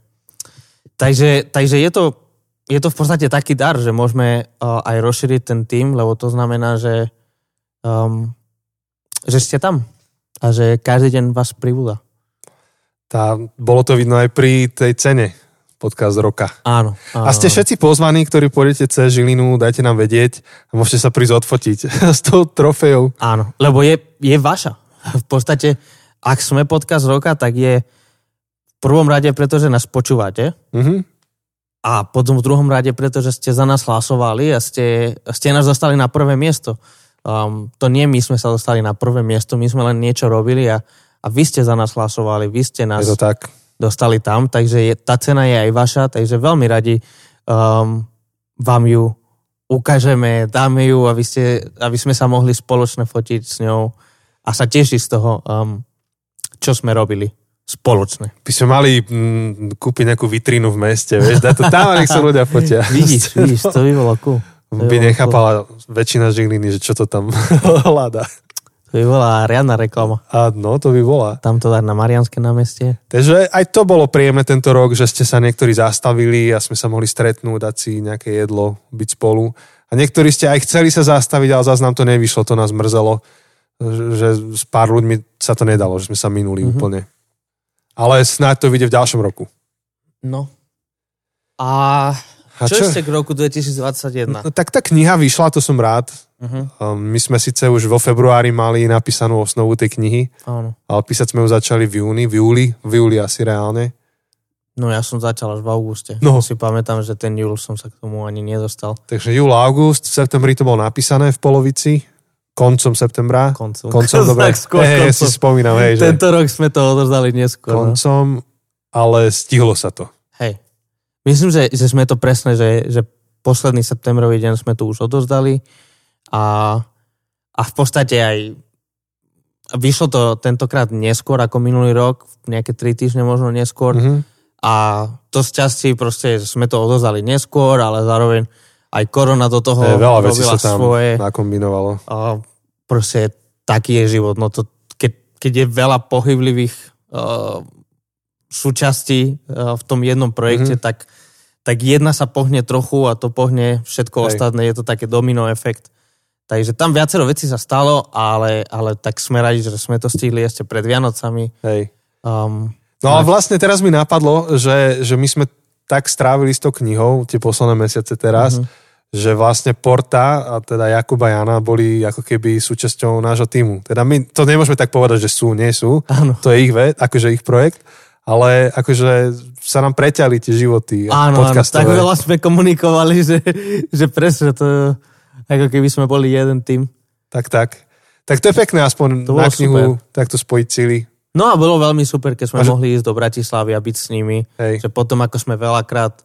Takže, takže je to je to v podstate taký dar, že môžeme uh, aj rozšíriť ten tým, lebo to znamená, že, um, že ste tam a že každý deň vás pribúda. Tá, bolo to vidno aj pri tej cene podcast roka. Áno, áno. A ste všetci pozvaní, ktorí pôjdete cez Žilinu, dajte nám vedieť a môžete sa prísť odfotiť s tou trofejou. Áno, lebo je, je vaša. V podstate, ak sme podcast roka, tak je v prvom rade, pretože nás počúvate. Mm-hmm a potom v druhom rade, pretože ste za nás hlasovali a ste, ste nás dostali na prvé miesto. Um, to nie my sme sa dostali na prvé miesto, my sme len niečo robili a, a vy ste za nás hlasovali, vy ste nás je to tak. Dostali tam, takže je, tá cena je aj vaša, takže veľmi radi um, vám ju ukážeme, dáme ju, aby, ste, aby sme sa mohli spoločne fotiť s ňou a sa teší z toho, um, čo sme robili spoločne. By sme mali mm, kúpiť nejakú vitrínu v meste, vieš, dať to tam nech sa ľudia fotia. Vidíš, vidíš, to by bolo cool. To By bolo nechápala väčšina Žiliny, že čo to tam hľadá. To by bola riadna reklama. A no, to by bola. Tam to na Marianské námestie. Takže aj to bolo príjemné tento rok, že ste sa niektorí zastavili a sme sa mohli stretnúť, dať si nejaké jedlo, byť spolu. A niektorí ste aj chceli sa zastaviť, ale zase nám to nevyšlo, to nás mrzelo, že s pár ľuďmi sa to nedalo, že sme sa minuli mm-hmm. úplne. Ale snáď to vyjde v ďalšom roku. No. A, A čo, čo? ešte k roku 2021? No, tak tá kniha vyšla, to som rád. Uh-huh. My sme síce už vo februári mali napísanú osnovu tej knihy, Áno. ale písať sme ju začali v júni, v júli, v júli asi reálne. No ja som začal až v auguste. No. Si pamätám, že ten júl som sa k tomu ani nedostal. Takže júl, august, v septembri to bolo napísané v polovici, koncom septembra. Koncom. Koncom, dobre. Skôr Hej, koncom. si spomínam, hej, že Tento rok sme to odozdali neskôr. No. koncom, ale stihlo sa to. Hej. Myslím, že, že sme to presne, že, že posledný septembrový deň sme to už odozdali a, a v podstate aj vyšlo to tentokrát neskôr ako minulý rok, nejaké tri týždne možno neskôr Mhm. a to z časti proste sme to odozdali neskôr, ale zároveň aj korona do toho Hej, veľa vecí sa tam svoje. nakombinovalo. A proste taký je život. No to, keď, keď je veľa pohyblivých uh, súčastí uh, v tom jednom projekte, mm-hmm. tak, tak jedna sa pohne trochu a to pohne všetko Hej. ostatné. Je to také domino efekt. Takže tam viacero vecí sa stalo, ale, ale tak sme radi, že sme to stihli ešte pred Vianocami. Hej. Um, No a vlastne teraz mi napadlo, že, že my sme tak strávili s tou knihou tie posledné mesiace teraz, Mhm. že vlastne Porta a teda Jakub a Jana boli ako keby súčasťou nášho týmu. Teda my to nemôžeme tak povedať, že sú, nie sú. Áno. To je ich vec, akože ich projekt, ale akože sa nám preťali tie životy áno, áno, tak veľa sme komunikovali, že, že presne to ako keby sme boli jeden tým. Tak, tak. Tak to je pekné aspoň To na knihu takto spojiť sily. No a bolo veľmi super, keď sme A že- mohli ísť do Bratislavy a byť s nimi. Hej. Že potom, ako sme veľakrát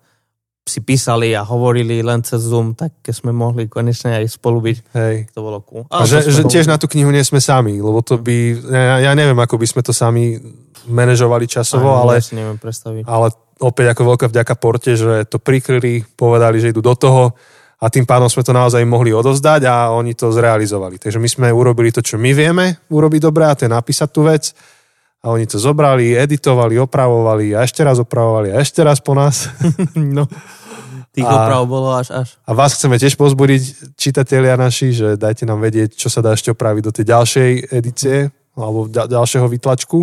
si písali a hovorili len cez Zoom, tak keď sme mohli konečne aj spolu byť, Hej. to bolo cool. A že, že tiež na tú knihu nie sme sami, lebo to by, ja, ja neviem, ako by sme to sami manažovali časovo, ale, Ja si neviem predstaviť. ale opäť ako veľká vďaka Porte, že to prikryli, povedali, že idú do toho a tým pádom sme to naozaj mohli odozdať a oni to zrealizovali. Takže my sme urobili to, čo my vieme urobiť dobre a to je napísať tú vec a oni to zobrali, editovali, opravovali a ešte raz opravovali a ešte raz po nás. no. Tých A- oprav bolo až až. A vás chceme tiež pozbudiť, čitatelia naši, že dajte nám vedieť, čo sa dá ešte opraviť do tej ďalšej edície alebo ďal- ďalšieho vytlačku.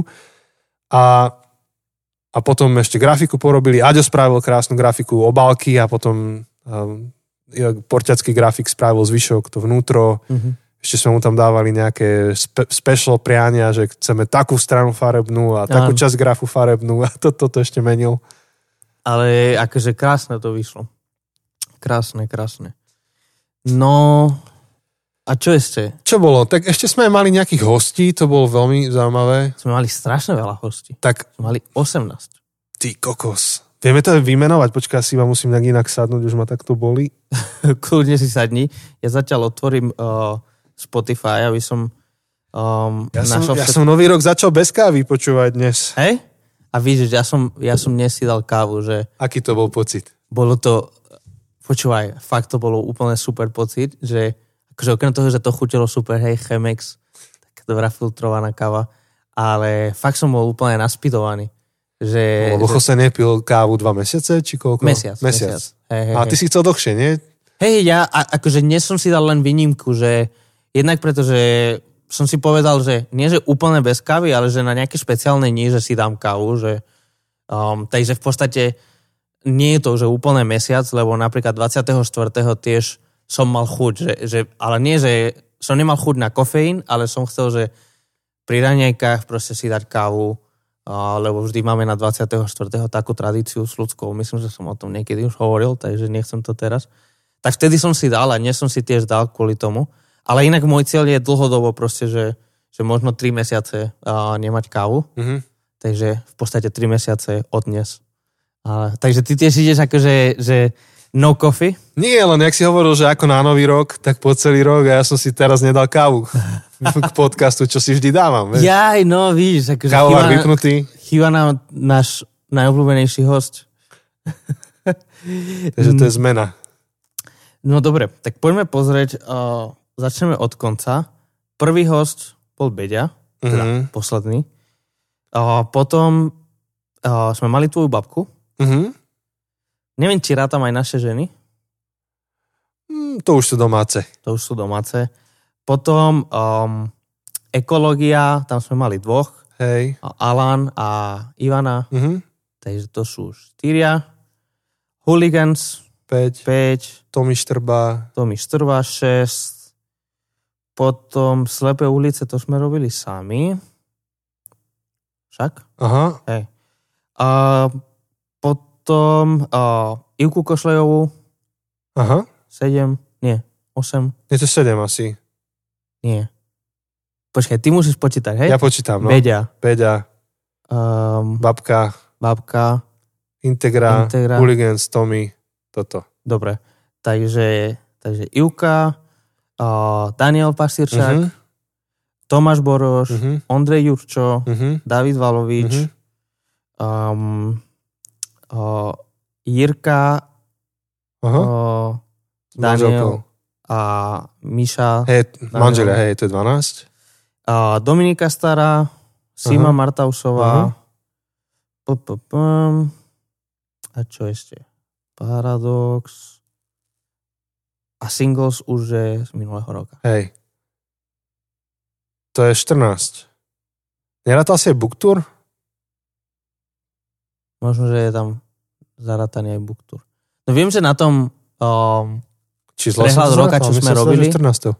A, a potom ešte grafiku porobili. Aďo spravil krásnu grafiku obálky a potom um, porťacký grafik spravil zvyšok, to vnútro. Mhm. Ešte sme mu tam dávali nejaké spe, special priania, že chceme takú stranu farebnú a takú Áno. časť grafu farebnú a toto to, to ešte menil. Ale akože krásne to vyšlo. Krásne, krásne. No, a čo ešte? Čo bolo? Tak ešte sme mali nejakých hostí, to bolo veľmi zaujímavé. Sme mali strašne veľa hostí. Tak Sme mali 18. Ty kokos. Vieme to vymenovať, počkaj, si iba musím nejak inak sadnúť, už ma takto boli. Kľudne si sadni. Ja zatiaľ otvorím uh, Spotify, aby som um, Ja som, našiel ja všetko- som nový rok začal bez kávy počúvať dnes. Hej? A víš, že ja som, ja som dnes si dal kávu, že Aký to bol pocit? bolo to, počúvaj, fakt to bolo úplne super pocit, že akože okrem toho, že to chutilo super, hej, Chemex, taká dobrá filtrovaná káva, ale fakt som bol úplne naspidovaný. Že, Lebo že Jose nepil kávu dva mesiace, či koľko? mesiac, Mesiac. mesiac. Hej, hej, A ty hej. si chcel dlhšie, nie? Hej, ja a, akože dnes som si dal len výnimku, že jednak preto, že som si povedal, že nie, že úplne bez kávy, ale že na nejaké špeciálne dni, že si dám kávu, že um, takže v podstate nie je to, že úplne mesiac, lebo napríklad 24. tiež som mal chuť, že, že, ale nie, že som nemal chuť na kofeín, ale som chcel, že pri raňajkách proste si dať kávu, lebo vždy máme na 24. takú tradíciu s ľudskou, myslím, že som o tom niekedy už hovoril, takže nechcem to teraz. Tak vtedy som si dal a dnes som si tiež dal kvôli tomu. Ale inak môj cieľ je dlhodobo proste, že, že možno 3 mesiace a, nemať kávu. Mhm. Takže v podstate 3 mesiace od dnes. A, takže ty tiež ideš akože, že No coffee. Nie, len jak si hovoril, že ako na nový rok, tak po celý rok a ja som si teraz nedal kávu k podcastu, čo si vždy dávam. Vieš? Jaj, no víš, akože Kávovar chýba, vypnutý. chýba nám náš najobľúbenejší host. Takže to je zmena. No dobre, tak poďme pozrieť, uh, začneme od konca. Prvý host bol Beďa, teda Mhm. posledný. Uh, potom uh, sme mali tvoju babku. Mhm. Neviem, či rátam aj naše ženy. Mm, To už sú domáce. To už sú domáce. Potom um, ekológia, tam sme mali dvoch. Hej. Alan a Ivana, Mhm. takže to sú štyria. Hooligans 5. 5, Tomi Štrba. Tomi Štrva 6, potom Slepé ulice, to sme robili sami. Však? Aha. Hej. A potom a, Ivku Košlejovú Aha. 7, nie, 8, Je to 7 asi. nie. Počkaj, ty musíš počítať, hej? Ja počítam, no. Beďa, Peďa, um, babka, babka, Integra, Integra. Hooligans, Tommy, toto. dobre. Takže, takže Ivka, uh, Daniel Pasírčák, Mhm. Tomáš Boroš, Mhm. Ondrej Jurčo, Mhm. David Valovič, Mhm. um, uh, Jirka Aha. S manželkou. a Miša, Hej, Daniel. manželia, hej, to je 12. uh, Dominika Stará, Sima Aha. Martausová, p- p- pum. a čo ešte? Paradox a Singles už je z minulého roka. Hej. To je 14. Nerátal si aj Booktour? Možno, že je tam zarataný aj Booktour. No viem, že na tom um, Či Prehľad roka, čo sme robili. 14.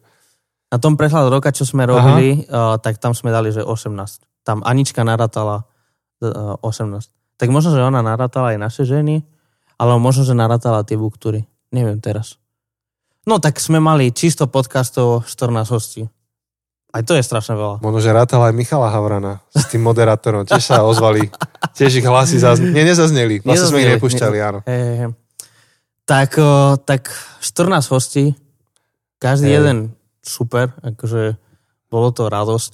na tom prehľad roka, čo sme robili, uh, tak tam sme dali, že 18. Tam Anička narátala uh, 18. Tak možno, že ona narátala aj naše ženy, ale možno, že narátala tie buktúry. Neviem teraz. No tak sme mali čisto podcastov 14 hostí. Aj to je strašne veľa. Možno, že rátal aj Michala Havrana s tým moderátorom. Tiež sa ozvali. Tiež ich hlasy zazn... Nie, nezazneli. Vlastne sme ich nepúšťali, áno. Hej, hej, hej. Tak, uh, tak 14 hostí, každý Hej. jeden super, akože bolo to radosť.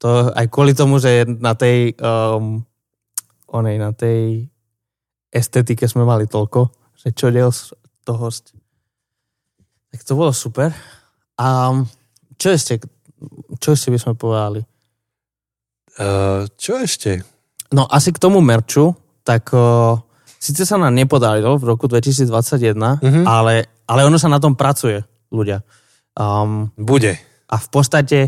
To aj kvôli tomu, že na tej um, onej, na tej estetike sme mali toľko, že čo diel to host. Tak to bolo super. A čo ešte, čo ešte by sme povedali? Uh, čo ešte? No asi k tomu merču, tak uh, síce sa nám nepodarilo v roku 2021, Mhm. ale, ale ono sa na tom pracuje, ľudia. Um, Bude. a v podstate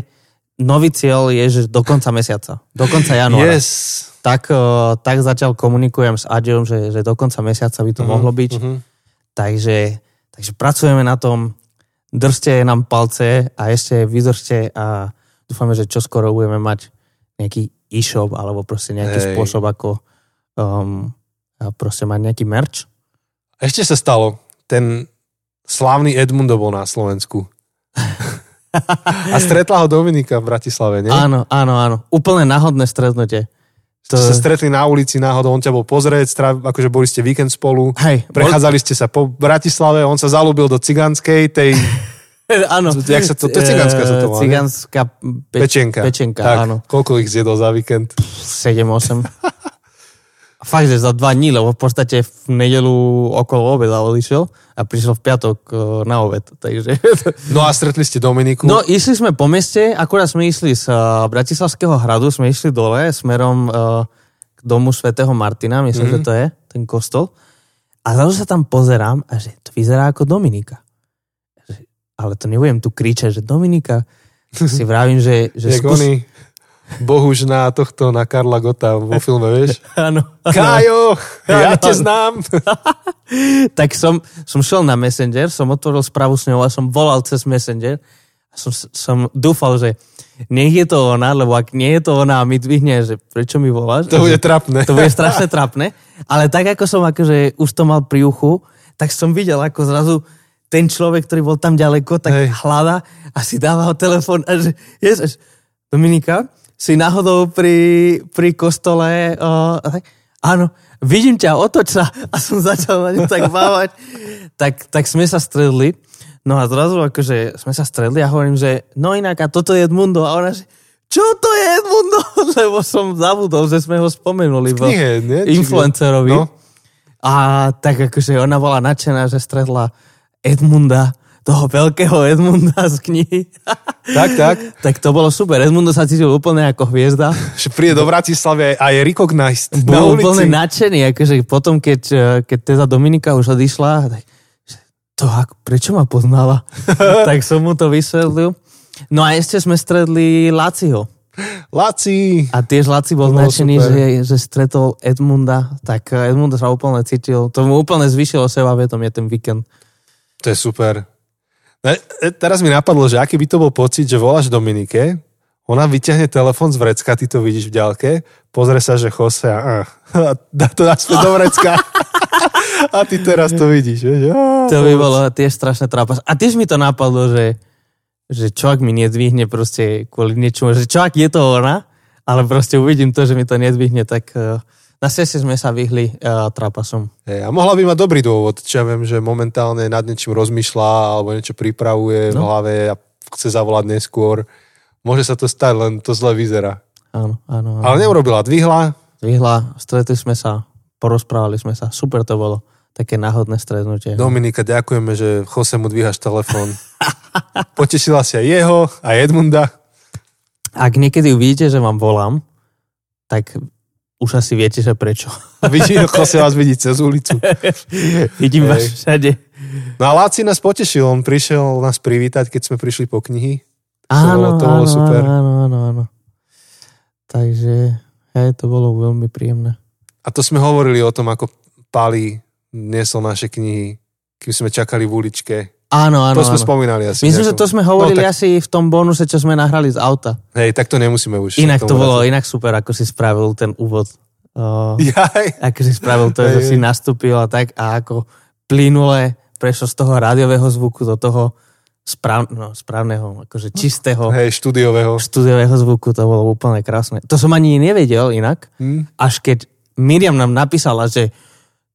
nový cieľ je, že do konca mesiaca, do konca januára. Yes. Tak, uh, tak zatiaľ komunikujem s Adjom, že, že do konca mesiaca by to Mhm, mohlo byť. mhm. Takže, takže pracujeme na tom, držte nám palce a ešte vydržte a dúfame, že čoskoro budeme mať nejaký e-shop alebo proste nejaký Hej. spôsob, ako um, proste mať nejaký merch. Ešte sa stalo. Ten slávny Edmundo bol na Slovensku. A stretla ho Dominika v Bratislave, nie? Áno, áno, áno. Úplne náhodné stretnutie. To... sa stretli na ulici náhodou, on ťa bol pozrieť, stráv, akože boli ste víkend spolu, Hej, bol- prechádzali ste sa po Bratislave, on sa zalúbil do ciganskej, tej áno. Jak sa to- to je cigánska sa to volá, nie? Cigánska peč, pečenka. pečenka, tak, áno. Koľko ich zjedol za víkend? 7-8. Fakt, že za dva dní, lebo v podstate v nedelu okolo obeda odišiel a prišiel v piatok eh, na obed. Takže... No a stretli ste Dominiku. No, išli sme po meste, akurát sme išli z uh, Bratislavského hradu, sme išli dole smerom k domu svätého Martina, myslím, Mhm. mm-hmm. že to je, ten kostol. A zrazu sa tam pozerám a že to vyzerá ako Dominika. Ale to nebudem tu kričať, že Dominika. Si vravím, že, že Jak oni, bohuž na tohto, na Karla Gota vo filme, vieš? Áno. Kájo, ja áno. znám. tak som, som šiel na Messenger, som otvoril správu s ňou a som volal cez Messenger a som, som dúfal, že nech je to ona, lebo ak nie je to ona a mi dvihne, že prečo mi voláš? To bude trapné. to bude strašne trapné. Ale tak, ako som akože už to mal pri uchu, tak som videl, ako zrazu ten človek, ktorý bol tam ďaleko, tak Hej. Hľada a si dáva ho telefón a že, ježiš, Dominika, si náhodou pri, pri kostole tak, áno, vidím ťa, otoč sa. A som začal na ňu tak bávať. tak, tak sme sa stredli. No a zrazu akože sme sa stredli a hovorím, že no inak a toto je Edmundo. A ona že, čo to je Edmundo? Lebo som zabudol, že sme ho spomenuli v Knihe, nie? Influencerovi. No. A tak akože ona bola nadšená, že stretla Edmunda, toho veľkého Edmunda z knihy. Tak, tak. tak to bolo super. Edmundo sa cítil úplne ako hviezda. Že príde do Bratislavy a je recognized na Bol ulici. úplne nadšený, akože potom, keď, eh, keď teda Dominika už odišla, tak to ako, prečo ma poznala? tak som mu to vysvetlil. No a ešte sme stredli Laciho. Laci. A tiež Laci bol super. že, že stretol Edmunda, tak eh, Edmunda sa úplne cítil, to mu úplne zvyšilo seba vedomie ten víkend. To je super. E, teraz mi napadlo, že aký by to bol pocit, že voláš Dominike, ona vyťahne telefon z vrecka, ty to vidíš v ďalke, pozrie sa, že Jose a, a dá to naspäť do vrecka. a ty teraz to vidíš. Vieš? Á, To by bolo tiež strašné trápas. A tiež mi to napadlo, že, že čo ak mi nedvihne proste kvôli niečomu, že čo ak je to ona, ale proste uvidím to, že mi to nedvihne, tak uh, na sesi sme sa vyhli uh, trapasom. Hej, a mohla by mať dobrý dôvod, čo ja viem, že momentálne nad niečím rozmýšľa alebo niečo pripravuje v No. hlave a chce zavolať neskôr. Môže sa to stať, len to zle vyzerá. Áno, áno. áno. Ale neurobila, dvihla, Vyhla, stretli sme sa, porozprávali sme sa, super to bolo. Také náhodné stretnutie. Dominika, ďakujeme, že Jose mu dvíhaš telefón. Potešila si aj jeho, aj Edmunda. Ak niekedy uvidíte, že vám volám, tak už asi viete, že prečo. Vidí, Jose vás vidí cez ulicu. Vidím Hej. vás všade. No a Láci nás potešil, on prišiel nás privítať, keď sme prišli po knihy. Áno, to bolo áno, super. áno, áno, áno. Takže, hej, to bolo veľmi príjemné. A to sme hovorili o tom, ako Pali niesol naše knihy, kým sme čakali v uličke. Áno, áno, to sme áno. spomínali asi. Myslím, že to sme hovorili No, tak- asi v tom bonuse, čo sme nahrali z auta. Hej, tak to nemusíme už. Inak to bolo, vrátiť. inak super, ako si spravil ten úvod. Uh, Jaj. ako si spravil to, že si nastúpil a tak a ako plynule prešiel z toho rádiového zvuku do toho správ, no, správneho, akože čistého Hej, štúdiového. štúdiového zvuku, to bolo úplne krásne. To som ani nevedel inak, Hm? až keď Miriam nám napísala, že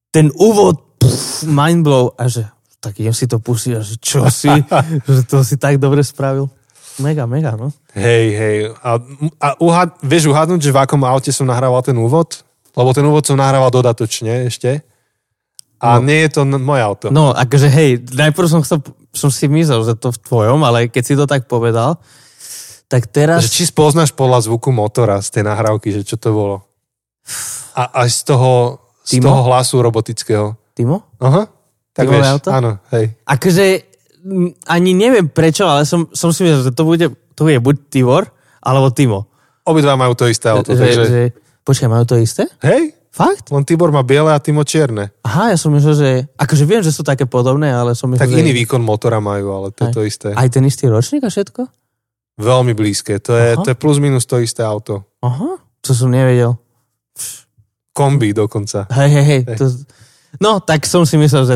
ten úvod, pff, mindblow, a že tak idem si to pustiť, a že čo si, že to si tak dobre spravil. Mega, mega, no. Hej, hej. A, a uhad, vieš uhadnúť, že v akom aute som nahrával ten úvod? Lebo ten úvod som nahrával dodatočne ešte. A No. nie je to moje auto. No, akože hej, najprv som, chcel, som si myslel, že to v tvojom, ale keď si to tak povedal, tak teraz... Že či spoznáš podľa zvuku motora z tej nahrávky, že čo to bolo? A až z toho, z Timo? toho hlasu robotického. Timo? Aha. Tak vieš, auto? áno, hej. Akože ani neviem prečo, ale som, som si myslel, že to bude, to bude buď Tibor, alebo Timo. Obidva majú to isté auto, že, takže... že, počkaj, majú to isté? Hej, Fakt? len Tibor má biele a Timo čierne. Aha, ja som myslel, že... Akože viem, že sú také podobné, ale som myslel, Tak že... iný výkon motora majú, ale to je to isté. Aj ten istý ročník a všetko? Veľmi blízke. To je, Aha. to je plus minus to isté auto. Aha, to som nevedel. Kombi dokonca. Hej, hej, hej. Hej. To... No, tak som si myslel, že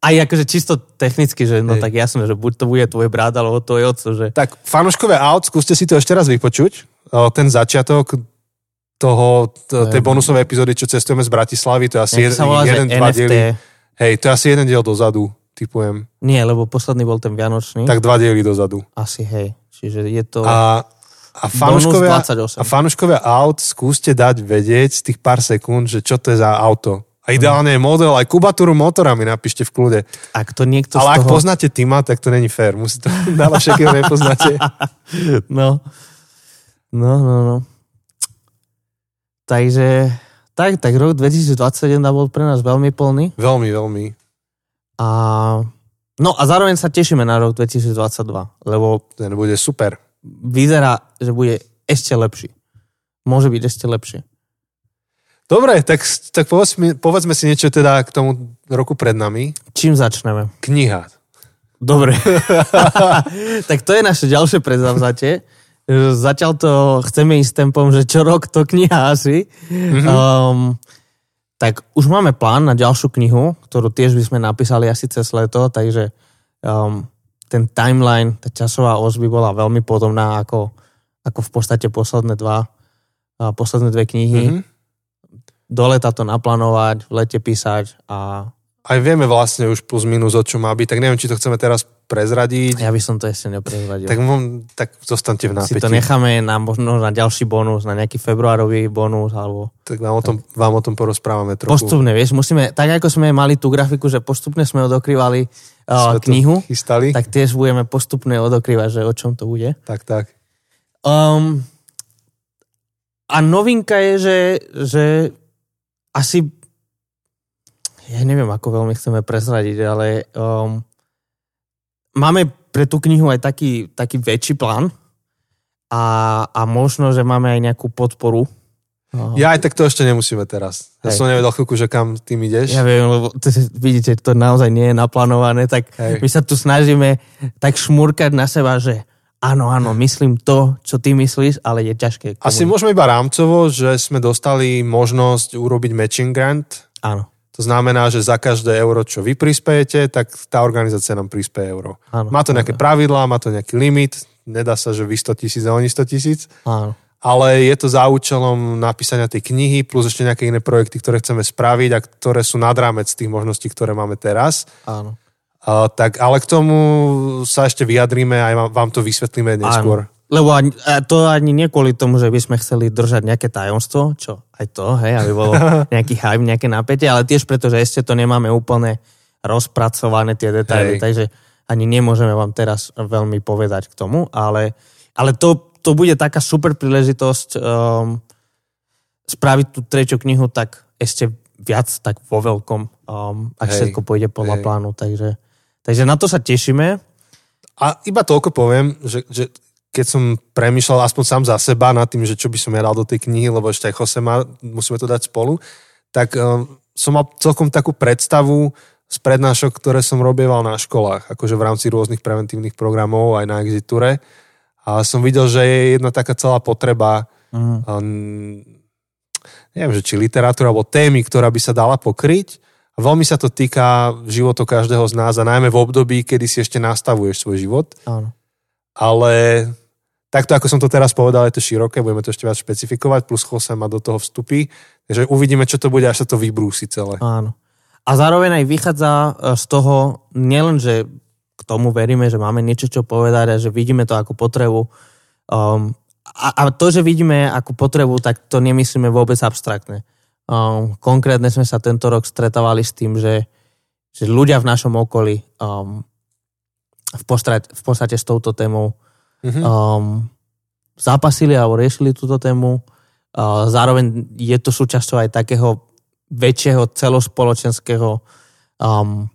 aj akože čisto technicky, že no Hej. tak jasné, že buď to bude tvoj brat, alebo to je oco, že... Tak fanúškové aut, skúste si to ešte raz vypočuť. Ten začiatok toho, t- tej bonusovej epizódy, čo cestujeme z Bratislavy, to je asi Jak jeden, volá, jeden dva NFT. diely. Hej, to je asi jeden diel dozadu, typujem. Nie, lebo posledný bol ten Vianočný. Tak dva diely dozadu. Asi, hej. Čiže je to... A, a fanúškovia, 28. a fanúškovia aut skúste dať vedieť z tých pár sekúnd, že čo to je za auto. A ideálne je model, aj kubatúru motora mi napíšte v kľude. Ak to niekto Ale ak toho... poznáte Tima, tak to není fér. Musí to dávať všetkého nepoznáte. No. No, no, no. Takže... Tak, tak rok 2021 bol pre nás veľmi plný. Veľmi, veľmi. A... No a zároveň sa tešíme na rok 2022, lebo Ten bude super. vyzerá, že bude ešte lepší. Môže byť ešte lepšie. Dobre, tak, tak povedz mi, povedzme si niečo teda k tomu roku pred nami. Čím začneme? Kniha. Dobre. tak to je naše ďalšie predzavzatie. Zatiaľ to chceme ísť tempom, že čo rok to kniha asi. Mm-hmm. Um, tak už máme plán na ďalšiu knihu, ktorú tiež by sme napísali asi cez leto, takže um, ten timeline, tá časová os by bola veľmi podobná ako, ako v podstate posledné dva, a posledné dve knihy. Mhm. Do leta to naplánovať, v lete písať a Aj vieme vlastne už plus minus, o čo má byť, tak neviem, či to chceme teraz prezradiť. ja by som to ešte neprezradil. Tak, tak zostaňte v si nápetí. to necháme na možno na ďalší bonus, na nejaký februárový bonus, alebo Tak vám o, tom, vám o tom porozprávame trochu. postupne, vieš, musíme, tak ako sme mali tú grafiku, že postupne sme odokrývali uh, Sme knihu, Chystali? tak tiež budeme postupne odokrývať, že o čom to bude. tak, tak. Um, a novinka je, že, že asi ja neviem, ako veľmi chceme prezradiť, ale um, máme pre tú knihu aj taký, taký väčší plán a, a možno, že máme aj nejakú podporu. Uh, Ja aj tak to ešte nemusíme teraz. Ja Hej. som nevedel chvíľku, že kam tým ideš. ja viem, lebo to, vidíte, to naozaj nie je naplánované, tak Hej. my sa tu snažíme tak šmúrkať na seba, že áno, áno, myslím to, čo ty myslíš, ale je ťažké. Asi komunikovať. môžeme iba rámcovo, že sme dostali možnosť urobiť matching grant. Áno, To znamená, že za každé euro, čo vy prispiejete, tak tá organizácia nám prispieje euro. áno. Má to nejaké pravidlá, má to nejaký limit, nedá sa, že vy 100 tisíc a oni 100 tisíc, Áno. ale je to za účelom napísania tej knihy plus ešte nejaké iné projekty, ktoré chceme spraviť a ktoré sú nad rámec tých možností, ktoré máme teraz. Áno. Uh, tak, ale k tomu sa ešte vyjadríme a vám- to vysvetlíme neskôr. Áno. Lebo ani, to ani nie kvôli tomu, že by sme chceli držať nejaké tajomstvo, čo aj to, hej, aby bolo nejaký hype, nejaké napätie, ale tiež preto, že ešte to nemáme úplne rozpracované tie detaily, Hej. takže ani nemôžeme vám teraz veľmi povedať k tomu, ale, ale to, to bude taká super príležitosť um, spraviť tú treťú knihu tak ešte viac tak vo veľkom, um, ak Hej, všetko pôjde podľa hej. plánu, takže, takže na to sa tešíme. A iba toľko poviem, že, že keď som premýšľal aspoň sám za seba nad tým, že čo by som ja dal do tej knihy, lebo ešte aj Jose má, musíme to dať spolu, tak um, som mal celkom takú predstavu z prednášok, ktoré som robieval na školách, akože v rámci rôznych preventívnych programov aj na Exiture. A som videl, že je jedna taká celá potreba Mhm. um, neviem, že či literatúra alebo témy, ktorá by sa dala pokryť. A veľmi sa to týka života každého z nás a najmä v období, kedy si ešte nastavuješ svoj život. Áno. Ale takto, ako som to teraz povedal, je to široké, budeme to ešte viac špecifikovať, plus Jose má do toho vstupy. Takže uvidíme, čo to bude, až sa to vybrúsi celé. Áno. A zároveň aj vychádza e, z toho, nielen, že k tomu veríme, že máme niečo, čo povedať a že vidíme to ako potrebu. Um, a, a to, že vidíme ako potrebu, tak to nemyslíme vôbec abstraktne. Um, konkrétne sme sa tento rok stretávali s tým, že, že ľudia v našom okolí um, v, podstate, v podstate s touto témou Mhm. um, zápasili alebo riešili túto tému. Uh, zároveň je to súčasťou aj takého väčšieho celospoločenského um,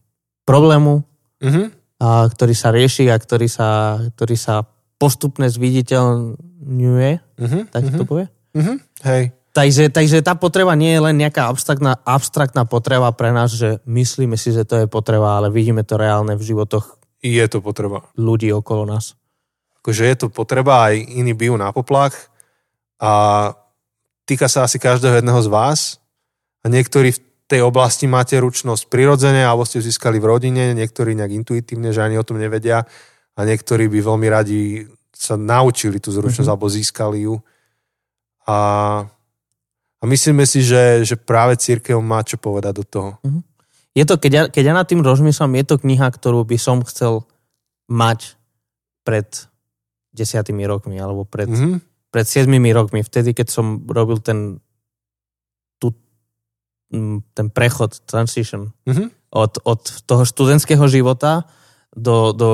problému, Mhm. uh, ktorý sa rieši a ktorý sa, ktorý sa postupne zviditeľňuje, Mhm. tak Mhm. to povie. Mhm. Hej. Takže, takže tá potreba nie je len nejaká abstraktná, abstraktná potreba pre nás, že myslíme si, že to je potreba, ale vidíme to reálne v životoch Je to potreba. ľudí okolo nás. akože je to potreba, aj iní bijú na poplach a týka sa asi každého jedného z vás a niektorí v tej oblasti máte ručnosť prirodzene alebo ste získali v rodine, niektorí nejak intuitívne, že ani o tom nevedia a niektorí by veľmi radi sa naučili tú zručnosť Mhm. alebo získali ju. A, a myslíme si, že, že práve církev má čo povedať do toho. Je to, keď ja, keď ja nad tým rozmýšľam, je to kniha, ktorú by som chcel mať pred desiatými rokmi, alebo pred, mm. Mhm. pred siedmimi rokmi, vtedy, keď som robil ten mm, ten prechod, transition Mhm. od, od toho študentského života do, do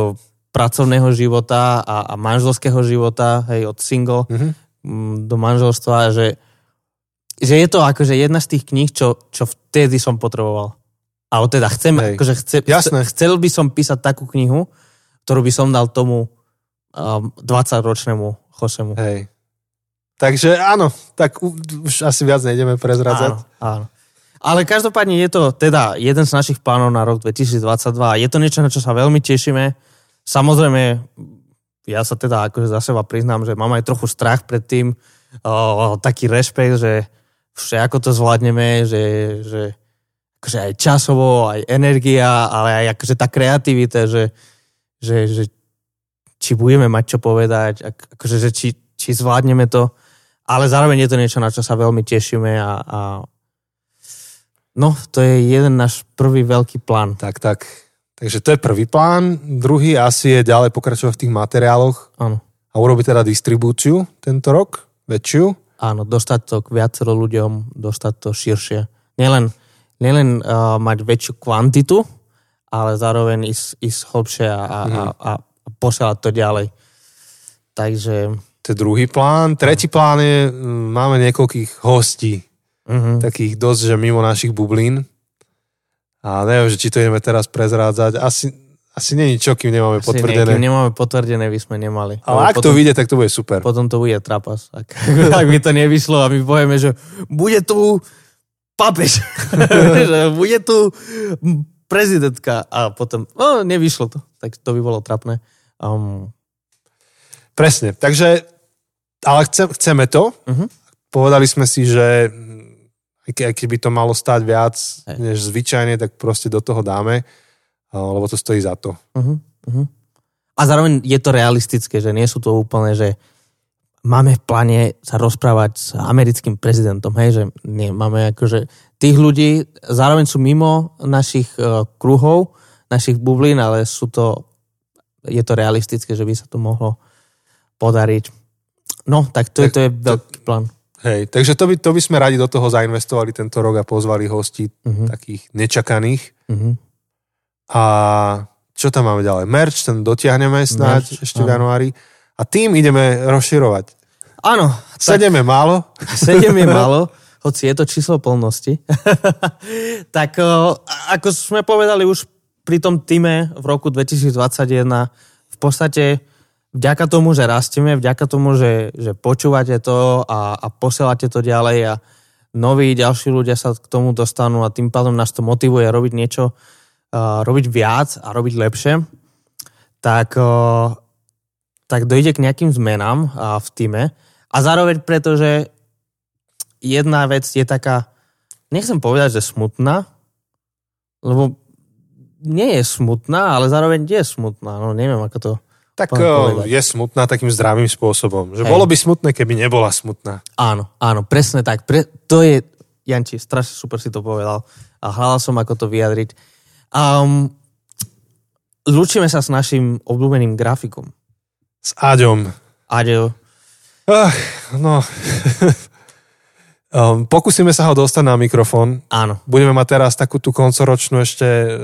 pracovného života a, a manželského života, hej, od single Mhm. mm, do manželstva, že, že je to akože jedna z tých kníh, čo, čo vtedy som potreboval. Ale teda chcem, Hej. akože chce, Jasné. chcel by som písať takú knihu, ktorú by som dal tomu um, 20-ročnému Chosemu. Hej. Takže áno, tak už asi viac nejdeme prezradzať. Áno, áno. Ale každopádne je to teda jeden z našich plánov na rok 2022. Je to niečo, na čo sa veľmi tešíme. Samozrejme, ja sa teda akože za seba priznám, že mám aj trochu strach pred tým, o, taký rešpekt, že vše ako to zvládneme, že, že akože aj časovo, aj energia, ale aj akože tá kreativita, že, že, že či budeme mať čo povedať, ak, akože, že či, či zvládneme to, ale zároveň je to niečo, na čo sa veľmi tešíme a, a No, to je jeden náš prvý veľký plán. Tak, tak. Takže to je prvý plán. Druhý asi je ďalej pokračovať v tých materiáloch Áno. a urobiť teda distribúciu tento rok, väčšiu. Áno, dostať to k viacero ľuďom, dostať to širšie. Nielen, nielen uh, mať väčšiu kvantitu, ale zároveň ísť, ísť hlbšie a, a, Mhm. a, a posielať to ďalej. Takže To je druhý plán. Tretí plán je, mm, máme niekoľkých hostí, uh-huh. takých dosť, že mimo našich bublín. A neviem, že či to ideme teraz prezrádzať. Asi, asi nie je čo, kým nemáme Asi potvrdené. Niekým nemáme potvrdené, by sme nemali. Ale ak to potom, vyjde, tak to bude super. potom to bude trapas. Ak, ak by to nevyšlo a my povieme, že bude tu papež. že bude tu prezidentka a potom, no nevyšlo to. Tak to by bolo trapné. Um, Presne. Takže, ale chce, chceme to. Mhm. Povedali sme si, že aj ke- aj keby to malo stáť viac Hej. než zvyčajne, tak proste do toho dáme, lebo to stojí za to. Uh-huh, uh-huh. A zároveň je to realistické, že nie sú to úplne, že máme v pláne sa rozprávať s americkým prezidentom, hej, že nie, máme akože tých ľudí, zároveň sú mimo našich uh, kruhov, našich bublín, ale sú to, je to realistické, že by sa to mohlo podariť. No, tak to, je, Tak- to je veľký plán. Hej, takže to by, to by sme radi do toho zainvestovali tento rok a pozvali hostí Uh-huh, takých nečakaných. uh-huh. A čo tam máme ďalej? Merch, ten dotiahneme snáď Merch, ešte v áno. januári. A tým ideme rozširovať. Áno, tak, Sedeme málo, 7 je málo, hoci je to číslo plnosti. tak ako sme povedali už pri tom týme v roku 2021, v podstate vďaka tomu, že rastieme, vďaka tomu, že, že počúvate to a, a posielate to ďalej a noví ďalší ľudia sa k tomu dostanú a tým pádom nás to motivuje robiť niečo, robiť viac a robiť lepšie, tak, tak dojde k nejakým zmenám v týme. A zároveň preto, že jedna vec je taká, nechcem povedať, že smutná, lebo nie je smutná, ale zároveň je smutná. No neviem, ako to... tak povedať. je smutná takým zdravým spôsobom. Že Hej. bolo by smutné, keby nebola smutná. Áno, áno, presne tak. Pre, to je, Janči, strašne super si to povedal. A hľadal som, ako to vyjadriť. Um, lúčime sa s našim obľúbeným grafikom. S Aďom. Aďo, Ach, no. um, pokúsime sa ho dostať na mikrofón. áno. Budeme mať teraz takú tú koncoročnú ešte e,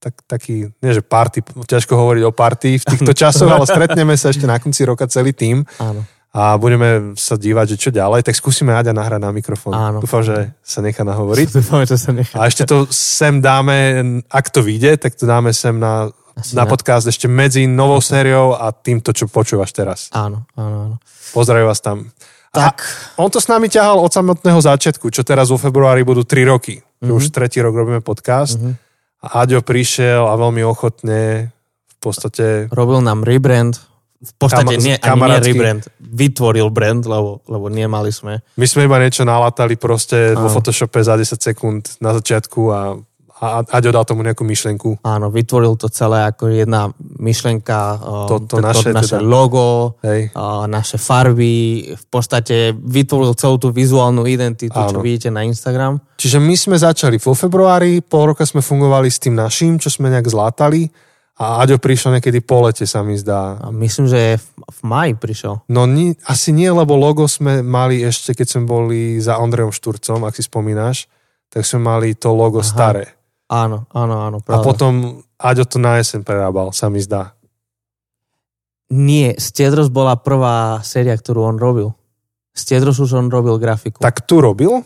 tak, taký, nie že party, ťažko hovoriť o party v týchto časoch, ale stretneme sa ešte na konci roka celý tým Áno. A budeme sa dívať, že čo ďalej, tak skúsime Aďa nahrať na mikrofón. Áno. Dúfam, že sa nechá nahovoriť. Dúfame, že sa nechá. A ešte to sem dáme, ak to vyjde, tak to dáme sem na, Asi na ne. podcast ešte medzi novou sériou a týmto, čo počúvaš teraz. Áno, áno, áno. Pozdravujem vás tam. Tak, On to s nami ťahal od samotného začiatku, čo teraz vo februári budú 3 roky. Mm-hmm. Mhm. Už tretí rok robíme podcast. Mhm. A Aďo prišiel a veľmi ochotne v podstate... robil nám rebrand. V podstate Kama- nie, ani nie rebrand. Vytvoril brand, lebo, lebo nemali sme. My sme iba niečo nalatali proste vo Áno. Photoshope za 10 sekúnd na začiatku a, a Aďo dal tomu nejakú myšlenku. Áno, vytvoril to celé ako jedna myšlenka. To- to naše naše teda. logo, Hej. a naše farby. V podstate vytvoril celú tú vizuálnu identitu, čo Áno. vidíte na Instagram. Čiže my sme začali vo februári, pol roka sme fungovali s tým naším, čo sme nejak zlátali a Aďo prišiel niekedy po lete, sa mi zdá. A myslím, že v, v maji prišiel. No ni, asi nie, lebo logo sme mali ešte, keď sme boli za Ondrejom Šturcom, ak si spomínaš, tak sme mali to logo Aha. staré. Áno, áno, áno. A Pravda. potom Aďo to na jeseň prerábal, sa mi zdá. Nie, Stiedros bola prvá séria, ktorú on robil. Stiedros už on robil grafiku. Tak tu robil,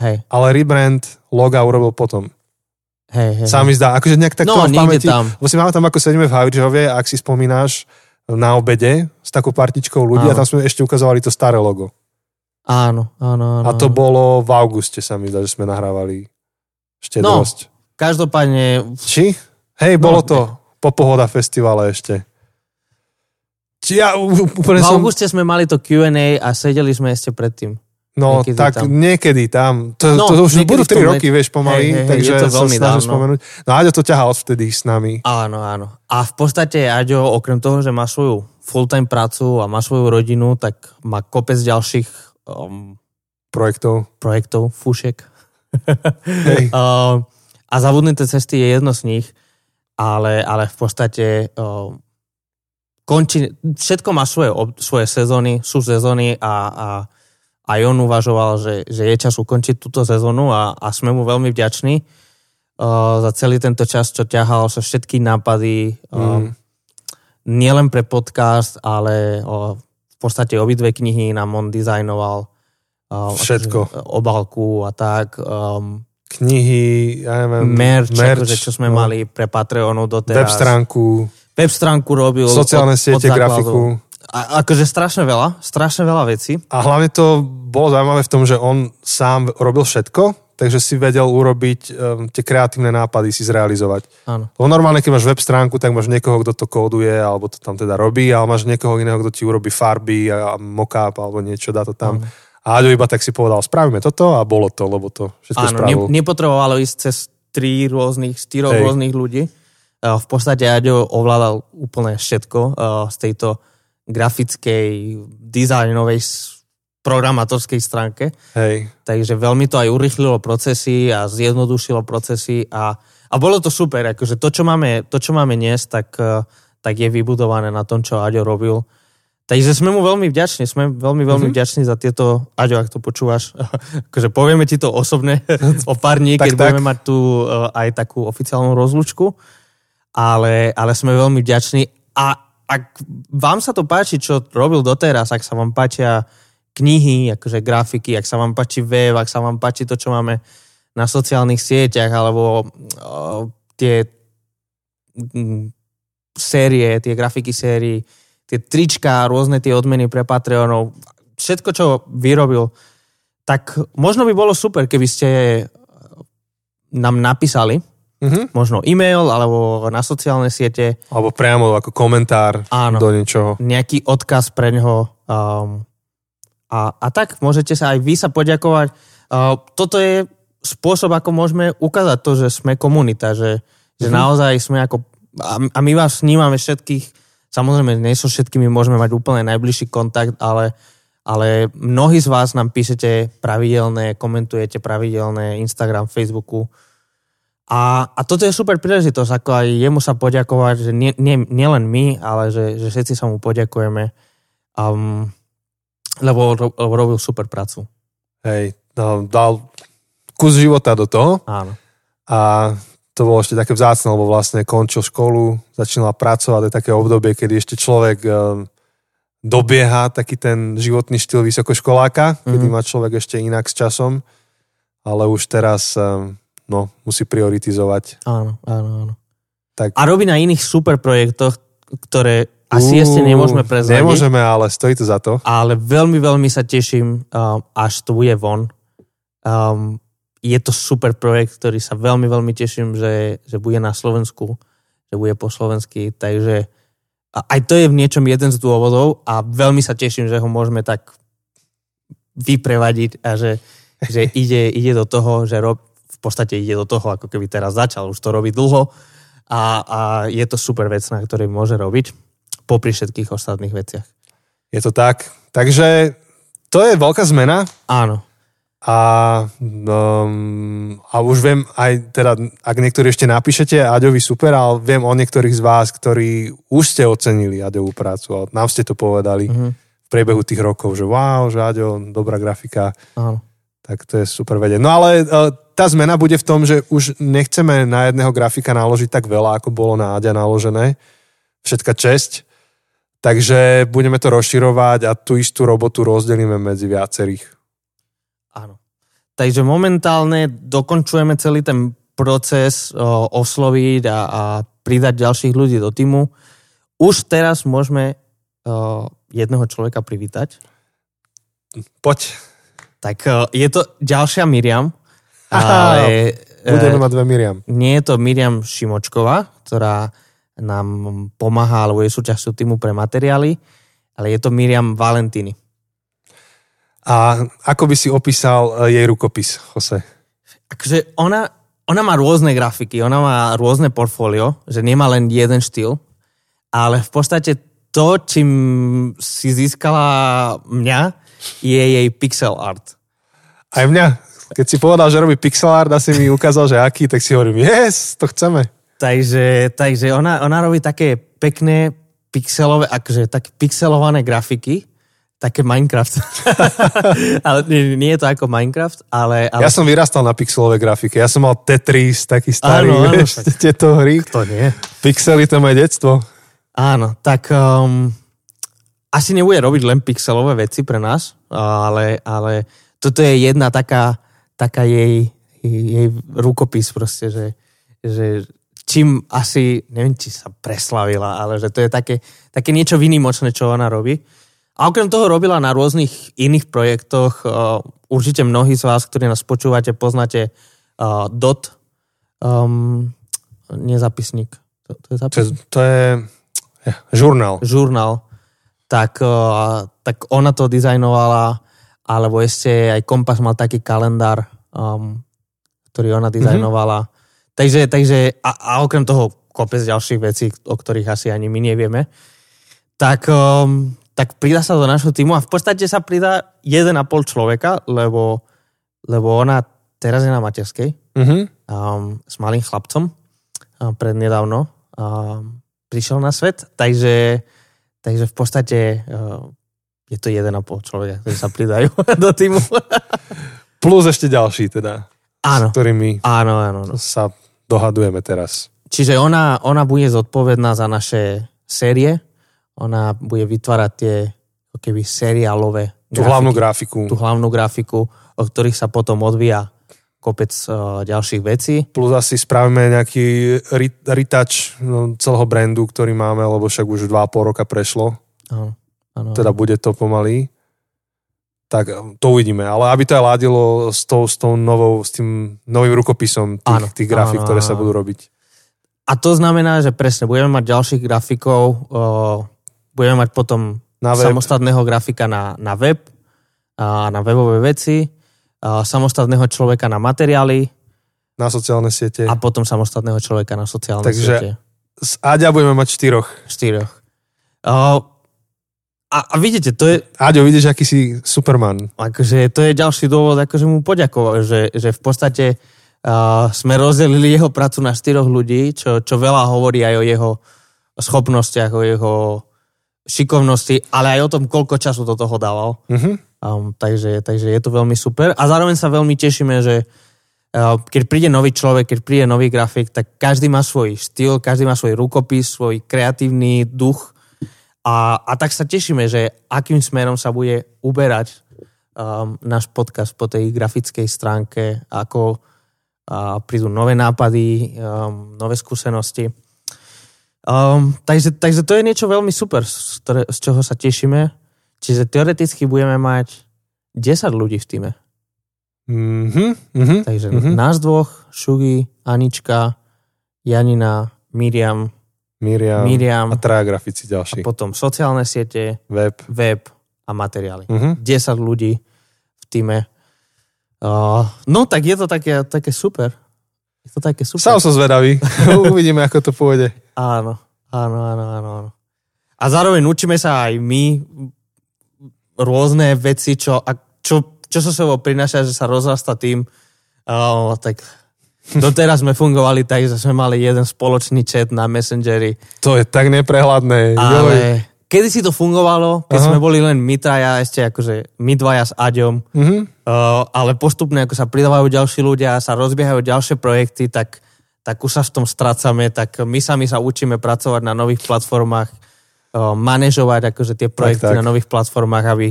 Hej, ale rebrand loga urobil potom. Hej, hej. Sa mi zdá, akože nejak tak no, v pamäti. tam. Si máme tam, ako sedíme v Havrižove, ak si spomínaš, na obede s takou partičkou ľudí a Áno. tam sme ešte ukazovali to staré logo. Áno, áno, áno. A to bolo v auguste, sa mi zdá, že sme nahrávali štedrosť. Každopádne, Či? Hej, No, bolo to po Pohoda festivale ešte. Či ja úplne v som... auguste sme mali to Q&A a sedeli sme ešte predtým. No, niekedy tak tam. niekedy tam. To, No, to už budú v tom 3 roky, lete. vieš, pomaly, Hej, hej, takže to sa veľmi snažím dávno. spomenúť. No Aďo to ťahal odvtedy s nami. Áno, áno. A v podstate Aďo, okrem toho, že má svoju full-time prácu a má svoju rodinu, tak má kopec ďalších um, projektov. projektov, fušek. Hej. Uh, a zabudnuté cesty je jedno z nich, ale, ale v podstate uh, končí, všetko má svoje, svoje sezóny, sú sezóny a, a aj on uvažoval, že, že je čas ukončiť túto sezónu a, a sme mu veľmi vďační uh, za celý tento čas, čo ťahal sa všetky nápady, uh, Mm. nielen pre podcast, ale uh, v podstate obidve knihy nám on dizajnoval. Uh, Všetko. Obalku a tak. Um, Knihy, ja neviem, merch, akože, čo sme no, mali pre Patreonu Web doteraz. stránku, Web stránku robil. sociálne od, siete, od základu. grafiku. A, akože strašne veľa, strašne veľa vecí. A hlavne to bolo zaujímavé v tom, že on sám robil všetko, takže si vedel urobiť um, tie kreatívne nápady, si zrealizovať. Áno. Lebo normálne, keď máš web stránku, tak máš niekoho, kto to kóduje, alebo to tam teda robí, ale máš niekoho iného, kto ti urobí farby a mockup alebo niečo, dá to tam. A Aďo iba tak si povedal, spravíme toto a bolo to, lebo to všetko Áno, spravil. ne, nepotrebovalo ísť cez tri rôznych, štyroch Hej. rôznych ľudí. Uh, V podstate Aďo ovládal úplne všetko uh, z tejto grafickej, dizajnovej, programátorskej stránke. Hej, Takže veľmi to aj urychlilo procesy a zjednodušilo procesy a, a bolo to super. Akože to, čo máme, to, čo máme dnes, tak, eh, tak je vybudované na tom, čo Aďo robil. Takže sme mu veľmi vďační, sme veľmi, veľmi mm-hmm. vďační za tieto, Aďo, ak to počúvaš, akože povieme ti to osobne o pár dní, keď tak. budeme mať tu eh, aj takú oficiálnu rozlučku, ale, ale sme veľmi vďační a ak vám sa to páči, čo robil doteraz, ak sa vám páčia knihy, akože grafiky, ak sa vám páči web, ak sa vám páči to, čo máme na sociálnych sieťach, alebo uh, tie mm, série, tie grafiky sérií, tie trička, rôzne tie odmeny pre Patreonov, všetko, čo vyrobil, tak možno by bolo super, keby ste nám napísali, mhm. možno e-mail, alebo na sociálne siete, alebo priamo ako komentár Áno. do niečoho. nejaký odkaz pre ňoho. Um, a, a tak môžete sa aj vy sa poďakovať. Uh, toto je spôsob, ako môžeme ukázať to, že sme komunita, že, že Mhm. naozaj sme ako... A, a my vás snímame všetkých, samozrejme, nie so všetkými môžeme mať úplne najbližší kontakt, ale, ale mnohí z vás nám píšete pravidelné, komentujete pravidelné Instagram, Facebooku. A, a toto je super príležitosť, ako aj jemu sa poďakovať, že nie, nie, nielen my, ale že, že všetci sa mu poďakujeme, um, lebo, ro- lebo robil super prácu. Hej, no, dal kus života do toho Áno. a to bolo ešte také vzácne, lebo vlastne končil školu, začínal pracovať, to je také obdobie, kedy ešte človek um, dobieha taký ten životný štýl vysokoškoláka, kedy Mhm. má človek ešte inak s časom, ale už teraz um, no, musí prioritizovať. Áno, áno, áno. Tak, A robí na iných super projektoch, ktoré asi Uú, ešte nemôžeme prezradiť. Nemôžeme, ale stojí to za to. ale veľmi, veľmi sa teším, um, až to bude von. Um, je to super projekt, ktorý sa veľmi, veľmi teším, že, že bude na Slovensku, že bude po slovensky, takže a aj to je v niečom jeden z dôvodov a veľmi sa teším, že ho môžeme tak vyprevadiť a že, že ide, ide do toho, že rob, podstate ide do toho, ako keby teraz začal, už to robí dlho a, a je to super vec, na ktorej môže robiť popri všetkých ostatných veciach. Je to tak. Takže to je veľká zmena Áno. a, um, a už viem aj teda, ak niektorí ešte napíšete Aďovi super, ale viem o niektorých z vás, ktorí už ste ocenili Aďovú prácu a nám ste to povedali Mhm. v priebehu tých rokov, že wow, že Aďo, dobrá grafika, Áno. tak to je super vedieť. No ale uh, tá zmena bude v tom, že už nechceme na jedného grafika naložiť tak veľa, ako bolo na Aďa naložené. Všetka česť. Takže budeme to rozširovať a tú istú robotu rozdelíme medzi viacerých. Áno. Takže momentálne dokončujeme celý ten proces o, osloviť a, a pridať ďalších ľudí do týmu. Už teraz môžeme o, jedného človeka privítať. Poď. Tak o, je to ďalšia Miriam, ale Budeme e, mať dve Miriam. nie je to Miriam Šimočková, ktorá nám pomáha alebo je súčasťou týmu pre materiály, ale je to Miriam Valentini. A ako by si opísal e, jej rukopis, Jose? akože ona, ona má rôzne grafiky, ona má rôzne portfólio, že nemá len jeden štýl, ale v podstate to, čím si získala mňa, je jej pixel art. Aj mňa. Keď si povedal, že robí pixel art a si mi ukázal, že aký, tak si hovorím, yes, to chceme. Takže, takže ona, ona robí také pekné pixelové, akože také pixelované grafiky, také Minecraft. ale nie, nie je to ako Minecraft, ale, ale... Ja som vyrastal na pixelové grafike. Ja som mal Tetris, taký starý, Áno, áno, vieš, však. tieto hry. To nie. Pixely, to je moje detstvo. Áno, tak um, asi nebude robiť len pixelové veci pre nás, ale, ale toto je jedna taká, taká jej, jej rukopis proste, že, že čím asi, neviem, či sa preslavila, ale že to je také, také niečo výnimočné, čo ona robí. A okrem toho robila na rôznych iných projektoch. Uh, určite mnohí z vás, ktorí nás počúvate, poznáte uh, DOT, um, nie zapisník. To, to je To je, zapisník? to je ja, žurnál. žurnál, tak, uh, tak ona to dizajnovala, alebo ešte aj Kompas mal taký kalendár, um, ktorý ona dizajnovala. Mm-hmm. Takže, takže a, a okrem toho kopec ďalších vecí, o ktorých asi ani my nevieme. Tak, um, tak pridá sa do našho týmu a v podstate sa pridá 1,5 človeka, lebo, lebo ona teraz je na materskej Mhm. um, s malým chlapcom um, prednedávno um, prišiel na svet, takže, takže v podstate uh, je to 1,5 človeka, ktorí sa pridajú do týmu. Plus ešte ďalší teda, áno, s ktorými áno, áno. áno. sa dohadujeme teraz. Čiže ona, ona bude zodpovedná za naše série, ona bude vytvárať tie keby seriálové Tú hlavnú grafiku. tú hlavnú grafiku, o ktorých sa potom odvíja kopec uh, ďalších vecí. Plus asi spravíme nejaký retouch no, celého brandu, ktorý máme, lebo však už 2,5 roka prešlo. Áno, áno. Teda bude to pomaly. Tak um, to uvidíme. Ale aby to aj ládilo s tou, s tou novou, s tým novým rukopisom tých, Áno, tých grafík, áno, ktoré sa budú robiť. A to znamená, že presne budeme mať ďalších grafikov, uh, budeme mať potom Na web. samostatného grafika na, na web, a na webové veci, a samostatného človeka na materiály na sociálne siete. a potom samostatného človeka na sociálne Takže- siete. Z Aďa budeme mať štyroch. Štyroch. Uh, a, a vidíte, to je, Aďo, vidíš, aký si superman. akože, to je ďalší dôvod, akože mu poďakovať, že, že v podstate uh, sme rozdelili jeho prácu na štyroch ľudí, čo, čo veľa hovorí aj o jeho schopnostiach, o jeho šikovnosti, ale aj o tom, koľko času do toho dával. Mhm. Um, takže, takže je to veľmi super. A zároveň sa veľmi tešíme, že uh, keď príde nový človek, keď príde nový grafik, tak každý má svoj štýl, každý má svoj rukopis, svoj kreatívny duch. A, a tak sa tešíme, že akým smerom sa bude uberať um, náš podcast po tej grafickej stránke, ako uh, prídu nové nápady, um, nové skúsenosti. Um, takže, takže to je niečo veľmi super, z, ktoré, z čoho sa tešíme. Čiže teoreticky budeme mať 10 ľudí v týme. Mhm. Mhm. Takže Mhm. mm-hmm. nás dvoch, Šugi, Anička, Janina, Miriam, Miriam. Miriam A traja grafici a ďalší. potom sociálne siete, Web. web a materiály. Mhm. 10 ľudí v týme. Uh, no tak je to také, také super. Je to také super. Sám som zvedavý. Uvidíme, ako to pôjde. Áno, áno, áno, áno, áno. A zároveň učíme sa aj my rôzne veci, čo, a čo, čo so sebou prináša, že sa rozrasta tým. Uh, tak doteraz sme fungovali tak, že sme mali jeden spoločný chat na Messengeri, To je tak neprehľadné. Joj. ale kedy si to fungovalo, keď Aha. sme boli len my traja, ešte akože my dvaja s Aďom, Mhm. Uh, ale postupne, ako sa pridávajú ďalší ľudia, sa rozbiehajú ďalšie projekty, tak, tak už sa v tom strácame, tak my sami sa učíme pracovať na nových platformách, uh, manažovať akože tie projekty tak. na nových platformách, aby,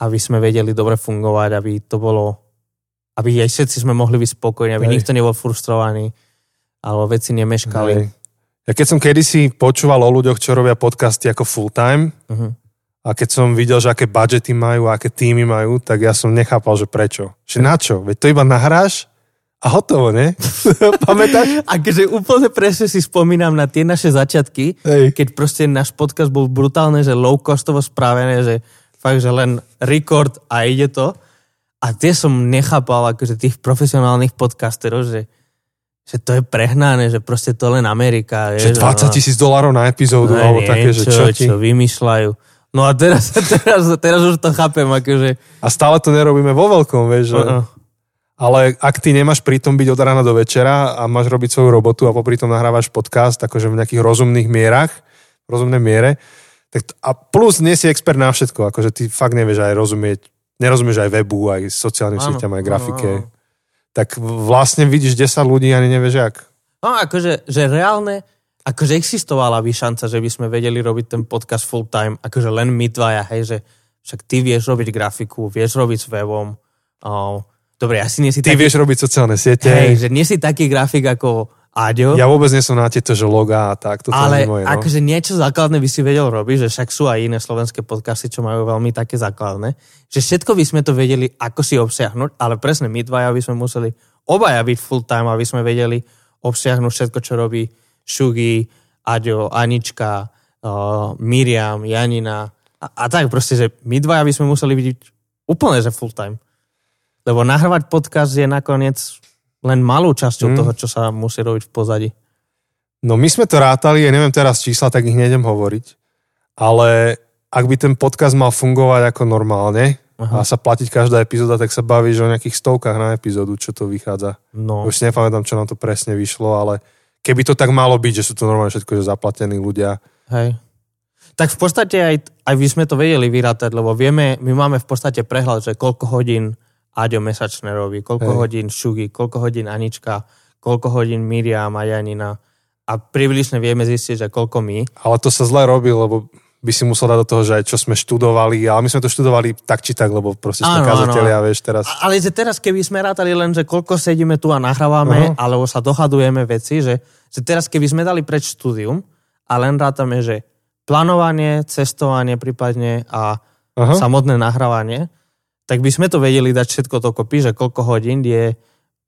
aby sme vedeli dobre fungovať, aby to bolo, aby aj všetci sme mohli byť spokojní, aby Hej. nikto nebol frustrovaný, alebo veci nemeškali. Hej. Ja keď som kedysi počúval o ľuďoch, čo robia podcasty ako full time Uh-huh. a keď som videl, že aké budžety majú a aké týmy majú, tak ja som nechápal, že prečo. Že na čo? Veď to iba nahráš a hotovo, ne? Pamätáš? Akože úplne presne si spomínam na tie naše začiatky, Hej. keď proste náš podcast bol brutálne, že low costovo spravené, že fakt, že len record a ide to. A tie som nechápal, akože tých profesionálnych podcasterov, že, že to je prehnané, že proste to len Amerika. Že vieš, 20 tisíc dolárov na epizódu, no, alebo také, že čo ti... čo vymýšľajú. No a teraz, teraz, teraz už to chápem, akože A stále to nerobíme vo veľkom, vieš, že... uh, Ale ak ty nemáš pritom byť od rána do večera a máš robiť svoju robotu a popri tom nahrávaš podcast, akože v nejakých rozumných mierach, v rozumnej miere, tak, a plus nie si expert na všetko, akože ty fakt nevieš aj rozumieť, nerozumieš aj webu, aj sociálnym Áno, sieťam, aj áno, grafike. áno. Tak vlastne vidíš 10 ľudí ani nevieš jak. No akože, že reálne, akože existovala by šanca, že by sme vedeli robiť ten podcast full time, akože len my dvaja, hej, že však ty vieš robiť grafiku, vieš robiť s webom. Oh, dobre, asi nie si Ty taký, vieš robiť sociálne siete. hej, že nie si taký grafik ako Aďo, Ja vôbec nie som na tieto, že logá a tak. Toto ale moje, no. akože niečo základné by si vedel robiť, že však sú aj iné slovenské podcasty, čo majú veľmi také základné, že všetko by sme to vedeli, ako si obsiahnuť, ale presne my dvaja by sme museli obaja byť full time, aby sme vedeli obsiahnuť všetko, čo robí Šugi, Aďo, Anička, uh, Miriam, Janina a, a tak proste, že my dvaja by sme museli byť úplne, že full time. Lebo nahrávať podcast je nakoniec len malou časťou Mm. toho, čo sa musí robiť v pozadí. No my sme to rátali, ja neviem teraz čísla, tak ich nejdem hovoriť, ale ak by ten podcast mal fungovať ako normálne Aha. a sa platiť každá epizóda, tak sa bavíš o nejakých stovkách na epizódu, čo to vychádza. No. Už nepamätám, čo nám to presne vyšlo, ale keby to tak malo byť, že sú to normálne všetko že zaplatení ľudia. Hej. Tak v podstate aj, aj by sme to vedeli vyrátať, lebo vieme, my máme v podstate prehľad, že koľko hodín Aďo mesačne robí, koľko Hej. hodín Šugi, koľko hodín Anička, koľko hodín Miriam a Janina. A približne vieme zistiť, že koľko my. Ale to sa zle robí, lebo by si musel dať do toho, že aj čo sme študovali, ale my sme to študovali tak či tak, lebo proste sme kazatelia, vieš, teraz. A, ale že teraz, keby sme rátali len, že koľko sedíme tu a nahrávame, Aha. alebo sa dohadujeme veci, že, že teraz, keby sme dali preč štúdium a len rátame, že plánovanie, cestovanie prípadne a Aha. samotné nahrávanie, tak by sme to vedeli dať všetko dokopy, že koľko hodín je,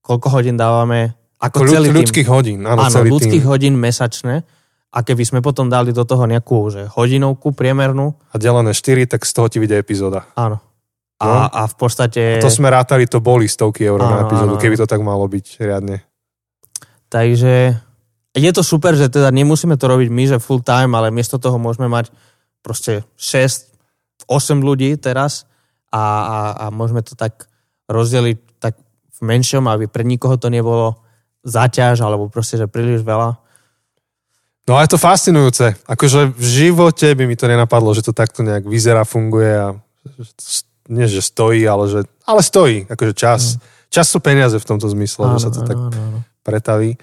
koľko hodín dávame ako Ľud, celý tým. ľudských hodín, áno, Áno, celý ľudských tým. hodín mesačne. A keby sme potom dali do toho nejakú že hodinovku priemernú, A delené 4, tak z toho ti vyjde epizóda. áno. A, No. a v podstate... To sme rátali, to boli stovky eur na Áno, epizódu, áno, keby to tak malo byť riadne. Takže je to super, že teda nemusíme to robiť my, že full time, ale miesto toho môžeme mať proste 6, 8 ľudí teraz a, a, a môžeme to tak rozdeliť tak v menšom, aby pre nikoho to nebolo záťaž alebo proste, že príliš veľa. No a je to fascinujúce. Akože v živote by mi to nenapadlo, že to takto nejak vyzerá, funguje a nie, že stojí, ale že ale stojí. Akože čas. Čas sú peniaze v tomto zmysle, že sa to tak áno, áno. pretaví.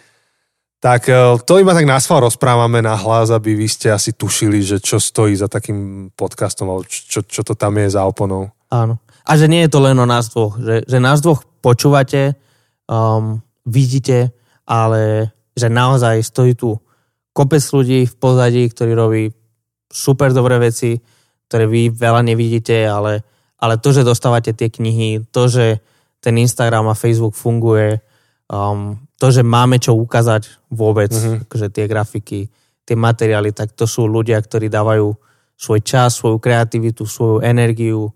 Tak e, to iba tak násval rozprávame na hlas, aby vy ste asi tušili, že čo stojí za takým podcastom, alebo čo, čo to tam je za oponou. Áno. A že nie je to len o nás dvoch. Že, že nás dvoch počúvate, um, vidíte, ale že naozaj stojí tu kopec ľudí v pozadí, ktorí robí super dobré veci, ktoré vy veľa nevidíte, ale, ale to, že dostávate tie knihy, to, že ten Instagram a Facebook funguje, um, to, že máme čo ukázať vôbec, Mhm. mm-hmm. akože tie grafiky, tie materiály, tak to sú ľudia, ktorí dávajú svoj čas, svoju kreativitu, svoju energiu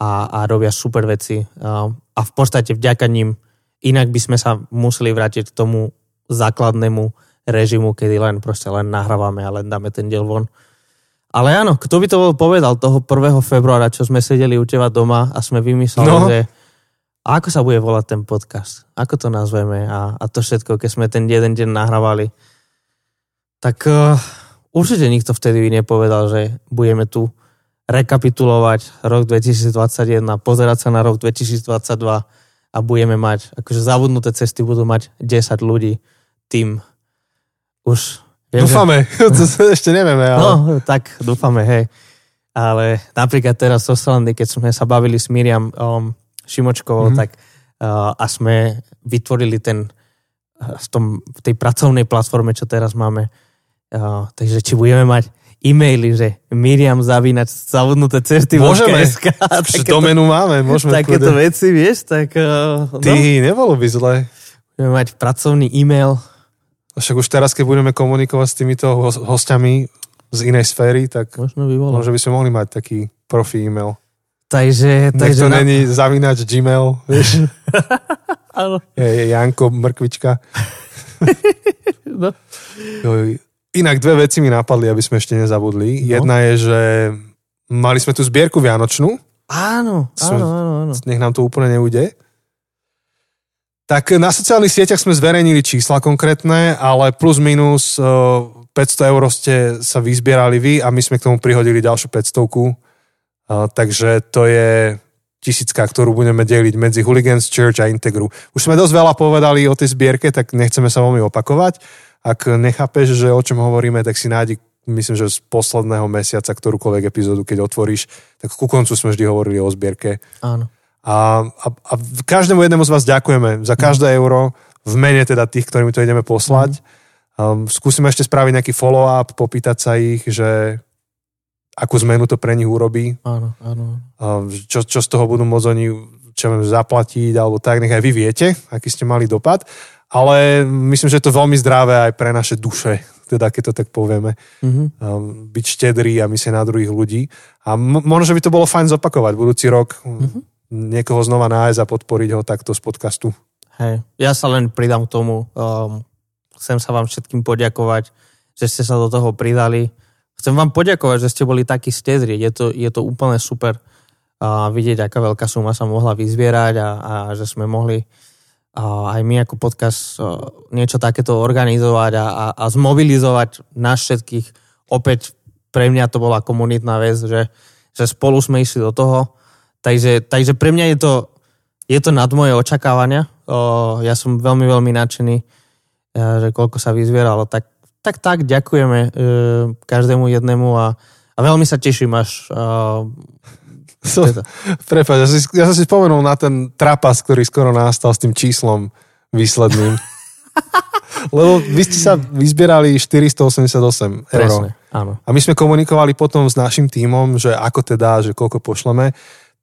a, a robia super veci. A, a v podstate vďaka ním inak by sme sa museli vrátiť k tomu základnému režimu, kedy len proste len nahrávame a len dáme ten diel von. Ale áno, kto by to bol povedal toho 1. februára, čo sme sedeli u teba doma a sme vymysleli, No. že a ako sa bude volať ten podcast? Ako to nazveme? A, a to všetko, keď sme ten jeden deň nahrávali. Tak uh, určite nikto vtedy by nepovedal, že budeme tu rekapitulovať rok 2021, pozerať sa na rok 2022 a budeme mať, akože zabudnuté cesty budú mať 10 ľudí, tým už... viem, že- Dúfame, to sa ešte nevieme, ale... No, tak dúfame, hej. Ale napríklad teraz z Oslandy, keď sme sa bavili s Miriam um, Šimočkovou, Mhm. mm-hmm. tak uh, a sme vytvorili ten uh, v, tom, v tej pracovnej platforme, čo teraz máme. Uh, takže či budeme mať e-maily, že Miriam zavínať zabudnuté cesty Môžeme. SK, takéto, doménu máme, môžeme takéto kľudne. veci, vieš, tak Ty, no, nebolo by zle. budeme mať pracovný e-mail. Však už teraz, keď budeme komunikovať s týmito hos- hostiami z inej sféry, tak Možno by bolo. možno by sme mohli mať taký profi e-mail. Takže, Nech takže to na- není zavinač Gmail, vieš, áno, je, je Janko Mrkvička. no. Joj. Inak dve veci mi napadli, aby sme ešte nezabudli. No. Jedna je, že mali sme tu zbierku Vianočnú, Áno, Som- áno, áno, áno. nech nám to úplne neujde. Tak na sociálnych sieťach sme zverejnili čísla konkrétne, ale plus minus eh, 500 eur ste sa vyzbierali vy a my sme k tomu prihodili ďalšiu 500 Uh, takže to je tisícka, ktorú budeme deliť medzi Hooligans Church a Integru. Už sme dosť veľa povedali o tej zbierke, tak nechceme sa veľmi opakovať. Ak nechápeš, že o čom hovoríme, tak si nájdi myslím, že z posledného mesiaca ktorúkoľvek epizódu, keď otvoríš, tak ku koncu sme vždy hovorili o zbierke. Áno. A, a, a každému jednému z vás ďakujeme za každé euro, v mene teda tých, ktorými to ideme poslať. Mm. Um, skúsime ešte spraviť nejaký follow-up, popýtať sa ich, že akú zmenu to pre nich urobí. Áno, áno. Čo, čo z toho budú môcť oni čo viem, zaplatiť, alebo tak, nech aj vy viete, aký ste mali dopad. Ale myslím, že je to veľmi zdravé aj pre naše duše, teda keď to tak povieme. Mm-hmm. Um, byť štedrý a myslieť na druhých ľudí. A m- možno, že by to bolo fajn zopakovať budúci rok. Mm-hmm. Niekoho znova nájsť a podporiť ho takto z podcastu. Hej, ja sa len pridám k tomu. Um, chcem sa vám všetkým poďakovať, že ste sa do toho pridali Chcem vám poďakovať, že ste boli takí stedri. Je to, je to úplne super a vidieť, aká veľká suma sa mohla vyzbierať a, a že sme mohli aj my ako podcast niečo takéto organizovať a, a, a zmobilizovať nás všetkých. Opäť pre mňa to bola komunitná vec, že, že spolu sme išli do toho. Takže, takže pre mňa je to, je to nad moje očakávania. O, ja som veľmi, veľmi nadšený, že koľko sa vyzbieralo. Tak tak tak, ďakujeme e, každému jednému a, a veľmi sa teším až uh, so, Prepač, ja, si, ja som si spomenul na ten trapas, ktorý skoro nastal s tým číslom výsledným. Lebo vy ste sa vyzbierali 488 eur. Presne, áno. A my sme komunikovali potom s našim tímom, že ako teda, že koľko pošleme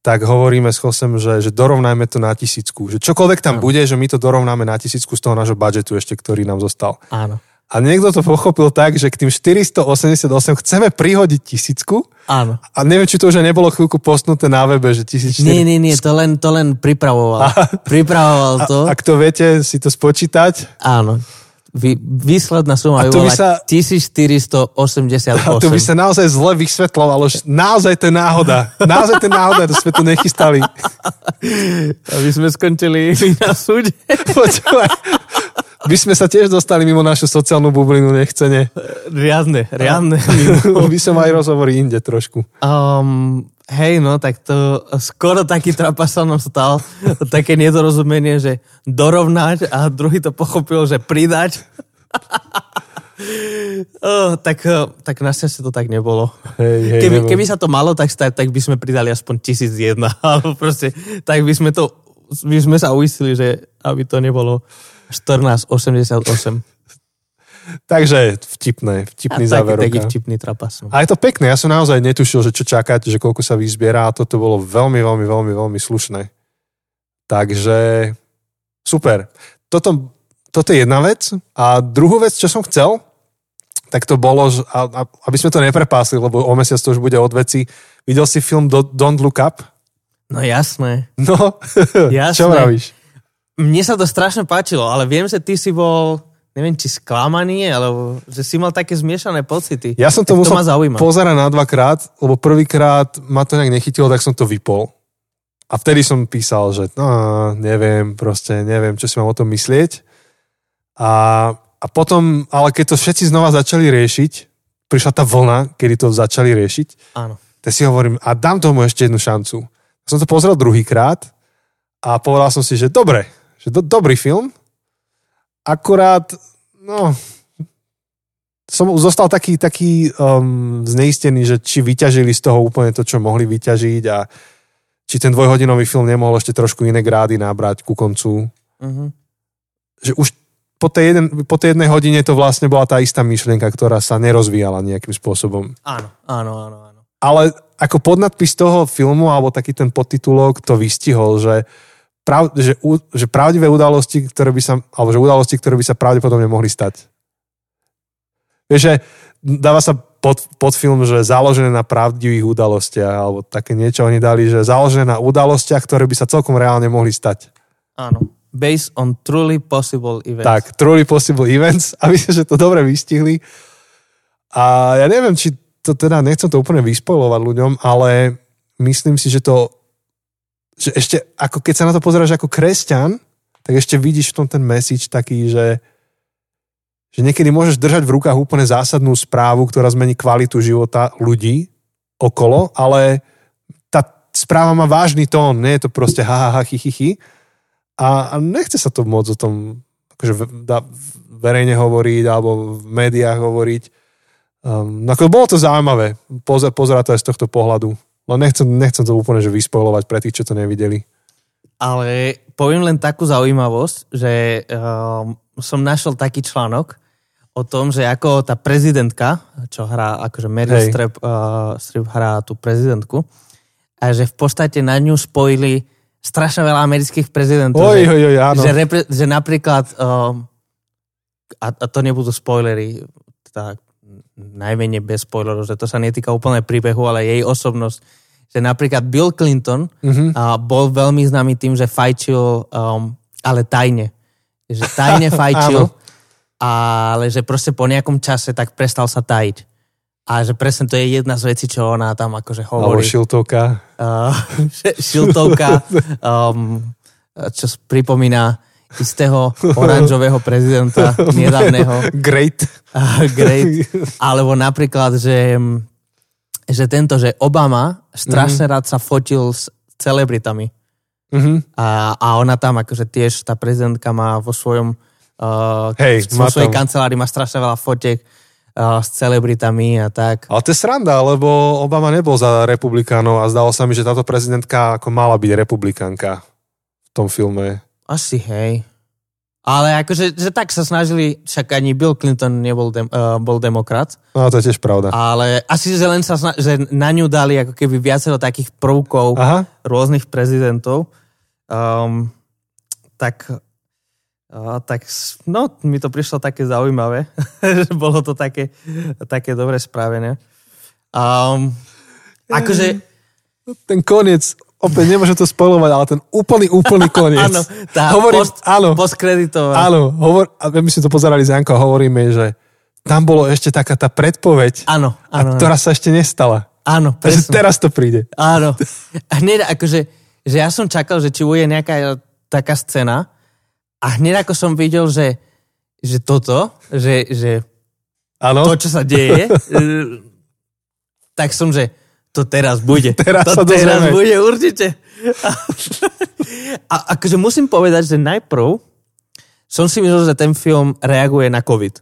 tak hovoríme s Chosem, že, že dorovnajme to na tisícku. Že čokoľvek tam áno. bude, že my to dorovnáme na tisícku z toho nášho budžetu ešte, ktorý nám zostal. Áno. A niekto to pochopil tak, že k tým 488 chceme prihodiť tisícku. Áno. A neviem, či to už nebolo chvíľku postnuté na webe, že 1400. Nie, nie, nie, to len, to len pripravoval. A, pripravoval to. A, ak to viete si to spočítať. Áno. Vy, výsledná suma by bola sa, 1488. A to by sa naozaj zle vysvetlovalo, že naozaj to je náhoda. Naozaj to je náhoda, to sme to nechystali. Aby sme skončili na súde. Počúvaj, by sme sa tiež dostali mimo našu sociálnu bublinu nechcene. Riadne, riadne. by som aj rozhovorí inde trošku. Um, hej, no, tak to skoro taký trapas sa nám stal. Také nedorozumenie, že dorovnať a druhý to pochopil, že pridať. Oh, tak, tak našťastie to tak nebolo. Hej, hej, keby, nebolo. keby sa to malo tak stať, tak by sme pridali aspoň tisíc jedna. Alebo proste, tak by sme to, by sme sa uistili, že aby to nebolo 14,88. Takže vtipné, vtipný záver. Taký vtipný trapas. No. A je to pekné, ja som naozaj netušil, že čo čakať, že koľko sa vyzbiera a toto bolo veľmi, veľmi, veľmi, veľmi slušné. Takže super. Toto, toto je jedna vec. A druhú vec, čo som chcel, tak to bolo, aby sme to neprepásli, lebo o mesiac to už bude od veci. Videl si film Don't Look Up? No jasné. No, jasné. čo vravíš? Mne sa to strašne páčilo, ale viem, že ty si bol neviem, či sklamaný, alebo že si mal také zmiešané pocity. Ja som to musel to pozerať na dvakrát, lebo prvýkrát ma to nejak nechytilo, tak som to vypol. A vtedy som písal, že no, neviem, proste neviem, čo si mám o tom myslieť. A, a potom, ale keď to všetci znova začali riešiť, prišla tá vlna, kedy to začali riešiť, Áno. tak si hovorím, a dám tomu ešte jednu šancu. Som to pozrel druhýkrát a povedal som si, že dobre, že do, dobrý film, akurát, no, som zostal taký, taký um, zneistený, že či vyťažili z toho úplne to, čo mohli vyťažiť a či ten dvojhodinový film nemohol ešte trošku iné grády nabrať ku koncu. Uh-huh. Že už po tej, jeden, po tej jednej hodine to vlastne bola tá istá myšlienka, ktorá sa nerozvíjala nejakým spôsobom. Áno, áno, áno. áno. Ale ako podnadpis toho filmu, alebo taký ten podtitulok to vystihol, že prav, že, že pravdivé udalosti, ktoré by sa, alebo že udalosti, ktoré by sa pravdepodobne mohli stať. Vieš, že dáva sa pod, pod film, že založené na pravdivých udalostiach, alebo také niečo oni dali, že založené na udalostiach, ktoré by sa celkom reálne mohli stať. Áno. Based on truly possible events. Tak, truly possible events. A myslím, že to dobre vystihli. A ja neviem, či to teda, nechcem to úplne vyspojovať ľuďom, ale myslím si, že to že ešte, ako keď sa na to pozeráš ako kresťan, tak ešte vidíš v tom ten message taký, že, že niekedy môžeš držať v rukách úplne zásadnú správu, ktorá zmení kvalitu života ľudí okolo, ale tá správa má vážny tón, nie je to proste ha, ha, ha chy, chy, chy. A, a nechce sa to môcť o tom akože verejne hovoriť alebo v médiách hovoriť. Um, ako bolo to zaujímavé pozer, pozerať to aj z tohto pohľadu. No nechcem, nechcem to úplne že vyspojovať pre tých, čo to nevideli. Ale poviem len takú zaujímavosť, že um, som našiel taký článok o tom, že ako tá prezidentka, čo hrá, akože Meryl Streep, uh, Streep hrá tú prezidentku, a že v podstate na ňu spojili strašne veľa amerických prezidentov. Oj, oj, oj, áno. Že, repre, že napríklad, um, a, a to nebudú spoilery, tak najmenej bez spoilerov, že to sa netýka úplne príbehu, ale jej osobnosť. Že napríklad Bill Clinton uh-huh. uh, bol veľmi známy tým, že fajčil, um, ale tajne. Že tajne fajčil, ale že proste po nejakom čase tak prestal sa tajiť. A že presne to je jedna z vecí, čo ona tam akože hovorí. Alebo šiltovka. Uh, šiltovka, um, čo pripomína istého oranžového prezidenta nedávneho. Great. Uh, great. Alebo napríklad, že, že tento, že Obama strašne mm-hmm. rád sa fotil s celebritami. Mm-hmm. A, a ona tam, akože tiež tá prezidentka má vo svojom uh, Hej, vo svojej kancelárii má strašne veľa fotiek s celebritami a tak. Ale to je sranda, lebo Obama nebol za republikánov a zdalo sa mi, že táto prezidentka ako mala byť republikánka v tom filme. Asi hej. Ale akože že tak sa snažili, však ani Bill Clinton nebol dem, uh, bol demokrat. No to je tiež pravda. Ale asi, že len sa snažili, že na ňu dali ako keby viacero takých prvkov Aha. rôznych prezidentov. Um, tak a, tak no, mi to prišlo také zaujímavé, že bolo to také, také dobre spravené. Um, akože... Ten koniec, opäť nemôžem to spojovať, ale ten úplný, úplný koniec. áno, tá Hovorím, post, áno, postkreditová. Áno, hovor, a my sme to pozerali s Jankou, hovoríme, že tam bolo ešte taká tá predpoveď, áno, áno, ktorá sa ešte nestala. Áno, presne. Takže teraz to príde. Áno. Hneď akože, že ja som čakal, že či bude nejaká taká scéna, a hneď ako som videl, že, že toto, že, že ano. to, čo sa deje, tak som, že to teraz bude. Teraz to sa teraz bude, určite. A akože musím povedať, že najprv som si myslel, že ten film reaguje na COVID.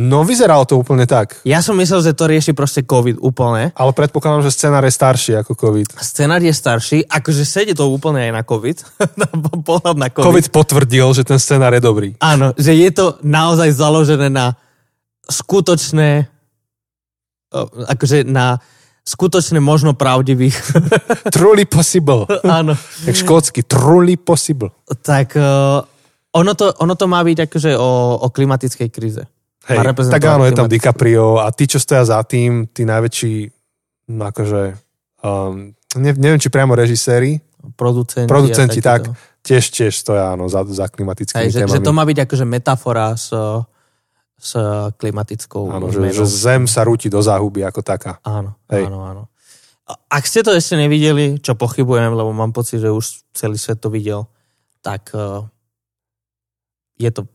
No vyzeralo to úplne tak. Ja som myslel, že to rieši proste COVID úplne. Ale predpokladám, že scenár je starší ako COVID. Scenár je starší, akože sedí to úplne aj na COVID. Pohľad na COVID. COVID potvrdil, že ten scenár je dobrý. Áno, že je to naozaj založené na skutočné akože na skutočne možno pravdivých. truly possible. Áno. Tak škótsky, truly possible. Tak uh, ono, to, ono to má byť akože o, o klimatickej kríze. Hej, tak áno, je tam DiCaprio a tí, čo stoja za tým, tí najväčší, no akože, um, ne, neviem, či priamo režiséri, producenti, producenti tak, tiež, tiež stoja áno, za, za klimatickými Hej, témami. Že, že to má byť akože metafora s, s klimatickou Áno, že, že zem sa rúti do záhuby ako taká. Áno, Hej. áno, áno. Ak ste to ešte nevideli, čo pochybujem, lebo mám pocit, že už celý svet to videl, tak uh, je to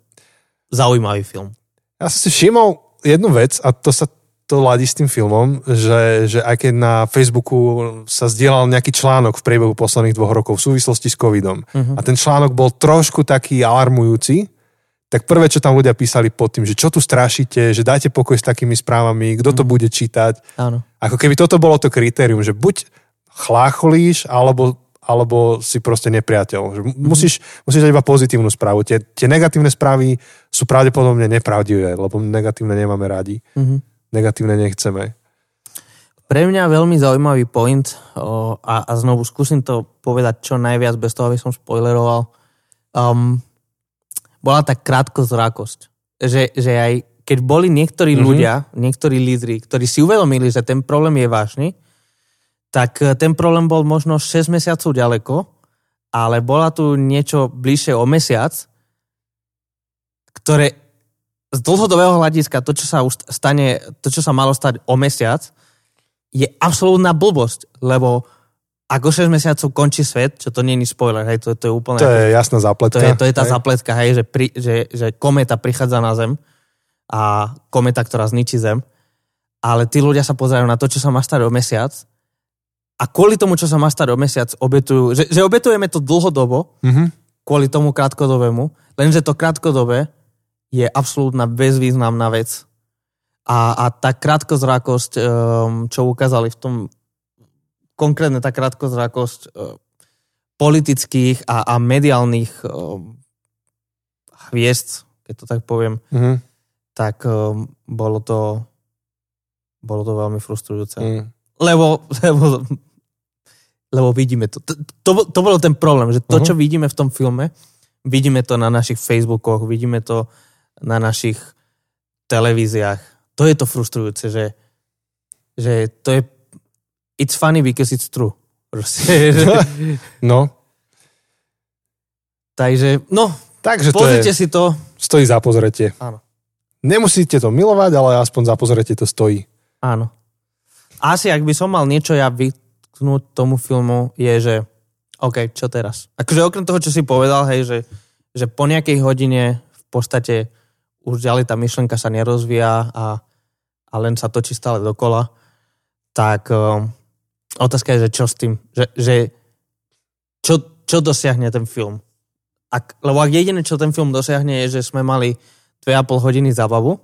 zaujímavý film. Ja som si všimol jednu vec a to sa to ladí s tým filmom, že, že aj keď na Facebooku sa zdieľal nejaký článok v priebehu posledných dvoch rokov v súvislosti s covidom uh-huh. a ten článok bol trošku taký alarmujúci, tak prvé, čo tam ľudia písali pod tým, že čo tu strašíte, že dajte pokoj s takými správami, kto to uh-huh. bude čítať. Áno. Ako keby toto bolo to kritérium, že buď chlácholíš, alebo alebo si proste nepriateľ. Mm-hmm. Musíš, musíš dať iba pozitívnu správu. Tie, tie negatívne správy sú pravdepodobne nepravdivé, lebo negatívne nemáme radi. Mm-hmm. Negatívne nechceme. Pre mňa veľmi zaujímavý point o, a, a znovu skúsim to povedať čo najviac bez toho, aby som spoileroval. Um, bola tak zrákosť, že, že aj keď boli niektorí mm-hmm. ľudia, niektorí lídry, ktorí si uvedomili, že ten problém je vážny, tak e, ten problém bol možno 6 mesiacov ďaleko, ale bola tu niečo bližšie o mesiac, ktoré z dlhodobého hľadiska, to, čo sa už stane, to, čo sa malo stať o mesiac, je absolútna blbosť, lebo ako 6 mesiacov končí svet, čo to je spoiler, hej, to, to je úplne... To je jasná zapletka. To je, to je tá hej. zapletka, hej, že, pri, že, že kometa prichádza na Zem a kometa, ktorá zničí Zem, ale tí ľudia sa pozerajú na to, čo sa má stať o mesiac a kvôli tomu, čo sa má stať o mesiac, obetujú, že, že obetujeme to dlhodobo, Mhm. kvôli tomu krátkodobému, lenže to krátkodobé je absolútna bezvýznamná vec. A, a tá krátkozrakosť, um, čo ukázali v tom, konkrétne tá krátkozrakosť um, politických a, a mediálnych um, hviezd, keď to tak poviem, Mhm. tak um, bolo to bolo to veľmi frustrujúce. Mhm. Lebo, lebo, lebo vidíme to. To, to. to bol ten problém, že to, Mhm. čo vidíme v tom filme, vidíme to na našich Facebookoch, vidíme to na našich televíziách. To je to frustrujúce, že, že to je it's funny because it's true. No, takže, no, takže to pozrite je, si to. stojí za pozretie. Áno. Nemusíte to milovať, ale aspoň za pozretie to stojí. Áno. Asi, ak by som mal niečo ja vytknúť tomu filmu, je, že OK, čo teraz? Akože okrem toho, čo si povedal, hej, že, že po nejakej hodine v podstate už ďalej tá myšlenka sa nerozvíja a, a len sa točí stále dokola, tak um, otázka je, že čo s tým? Že, že čo, čo dosiahne ten film? Ak, lebo ak jediné, čo ten film dosiahne, je, že sme mali 2,5 hodiny zábavu,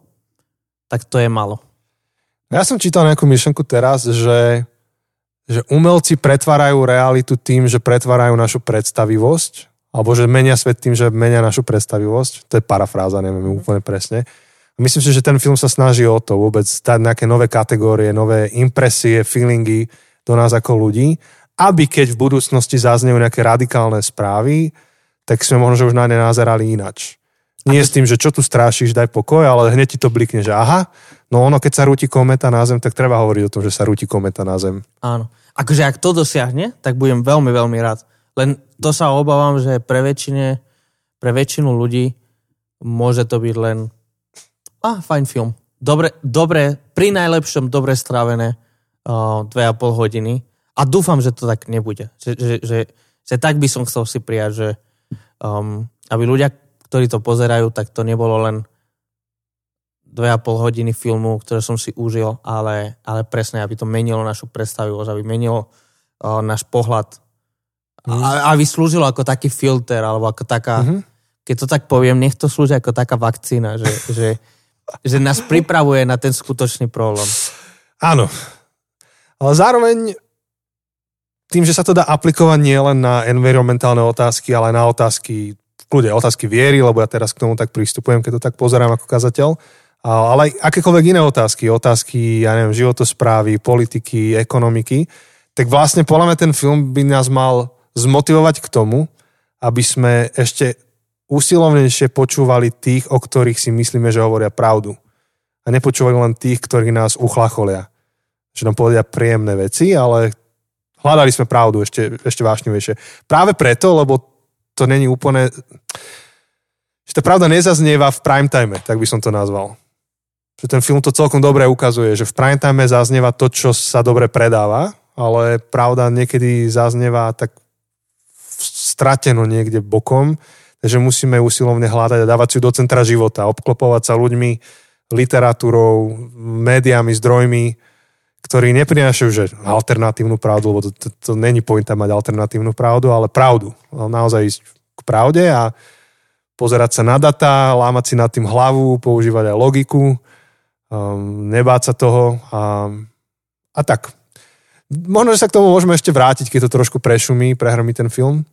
tak to je malo. Ja som čítal nejakú myšlenku teraz, že, že umelci pretvárajú realitu tým, že pretvárajú našu predstavivosť, alebo že menia svet tým, že menia našu predstavivosť. To je parafráza, neviem úplne presne. Myslím si, že ten film sa snaží o to vôbec dať nejaké nové kategórie, nové impresie, feelingy do nás ako ľudí, aby keď v budúcnosti zaznejú nejaké radikálne správy, tak sme možno že už na ne nazerali inač. Nie s tým, že čo tu strášiš, daj pokoj, ale hneď ti to blikne, že aha, no ono, keď sa rúti kometa na Zem, tak treba hovoriť o tom, že sa rúti kometa na Zem. Áno. Akože ak to dosiahne, tak budem veľmi, veľmi rád. Len to sa obávam, že pre, väčšine, pre väčšinu ľudí môže to byť len a fajn film. Dobre, dobre pri najlepšom dobre strávené uh, dve a pol hodiny. A dúfam, že to tak nebude. Že, že, že, že tak by som chcel si prijať, že um, aby ľudia, ktorí to pozerajú, tak to nebolo len dve a pol hodiny filmu, ktoré som si užil, ale, ale presne, aby to menilo našu predstavivosť, aby menilo uh, náš pohľad. A, aby slúžilo ako taký filter, alebo ako taká, Mhm. keď to tak poviem, nech to slúži ako taká vakcína, že, že, že nás pripravuje na ten skutočný problém. Áno. Ale zároveň tým, že sa to dá aplikovať nie len na environmentálne otázky, ale aj na otázky, kľude, otázky viery, lebo ja teraz k tomu tak pristupujem, keď to tak pozerám ako kazateľ, ale aj akékoľvek iné otázky, otázky, ja neviem, životosprávy, politiky, ekonomiky, tak vlastne podľa mňa ten film by nás mal zmotivovať k tomu, aby sme ešte usilovnejšie počúvali tých, o ktorých si myslíme, že hovoria pravdu. A nepočúvali len tých, ktorí nás uchlacholia. Že nám povedia príjemné veci, ale hľadali sme pravdu ešte, ešte vášnivejšie. Práve preto, lebo to není úplne... Že tá pravda nezaznieva v prime time, tak by som to nazval. Že ten film to celkom dobre ukazuje, že v prime time zaznieva to, čo sa dobre predáva, ale pravda niekedy zaznieva tak strateno niekde bokom, takže musíme usilovne hľadať a dávať si do centra života, obklopovať sa ľuďmi, literatúrou, médiami, zdrojmi, ktorí neprinášajú že alternatívnu pravdu, lebo to, to, to není pointa mať alternatívnu pravdu, ale pravdu. Naozaj ísť k pravde a pozerať sa na data, lámať si nad tým hlavu, používať aj logiku, um, nebáť sa toho a, a tak. Možno, že sa k tomu môžeme ešte vrátiť, keď to trošku prešumí, prehrmí ten film.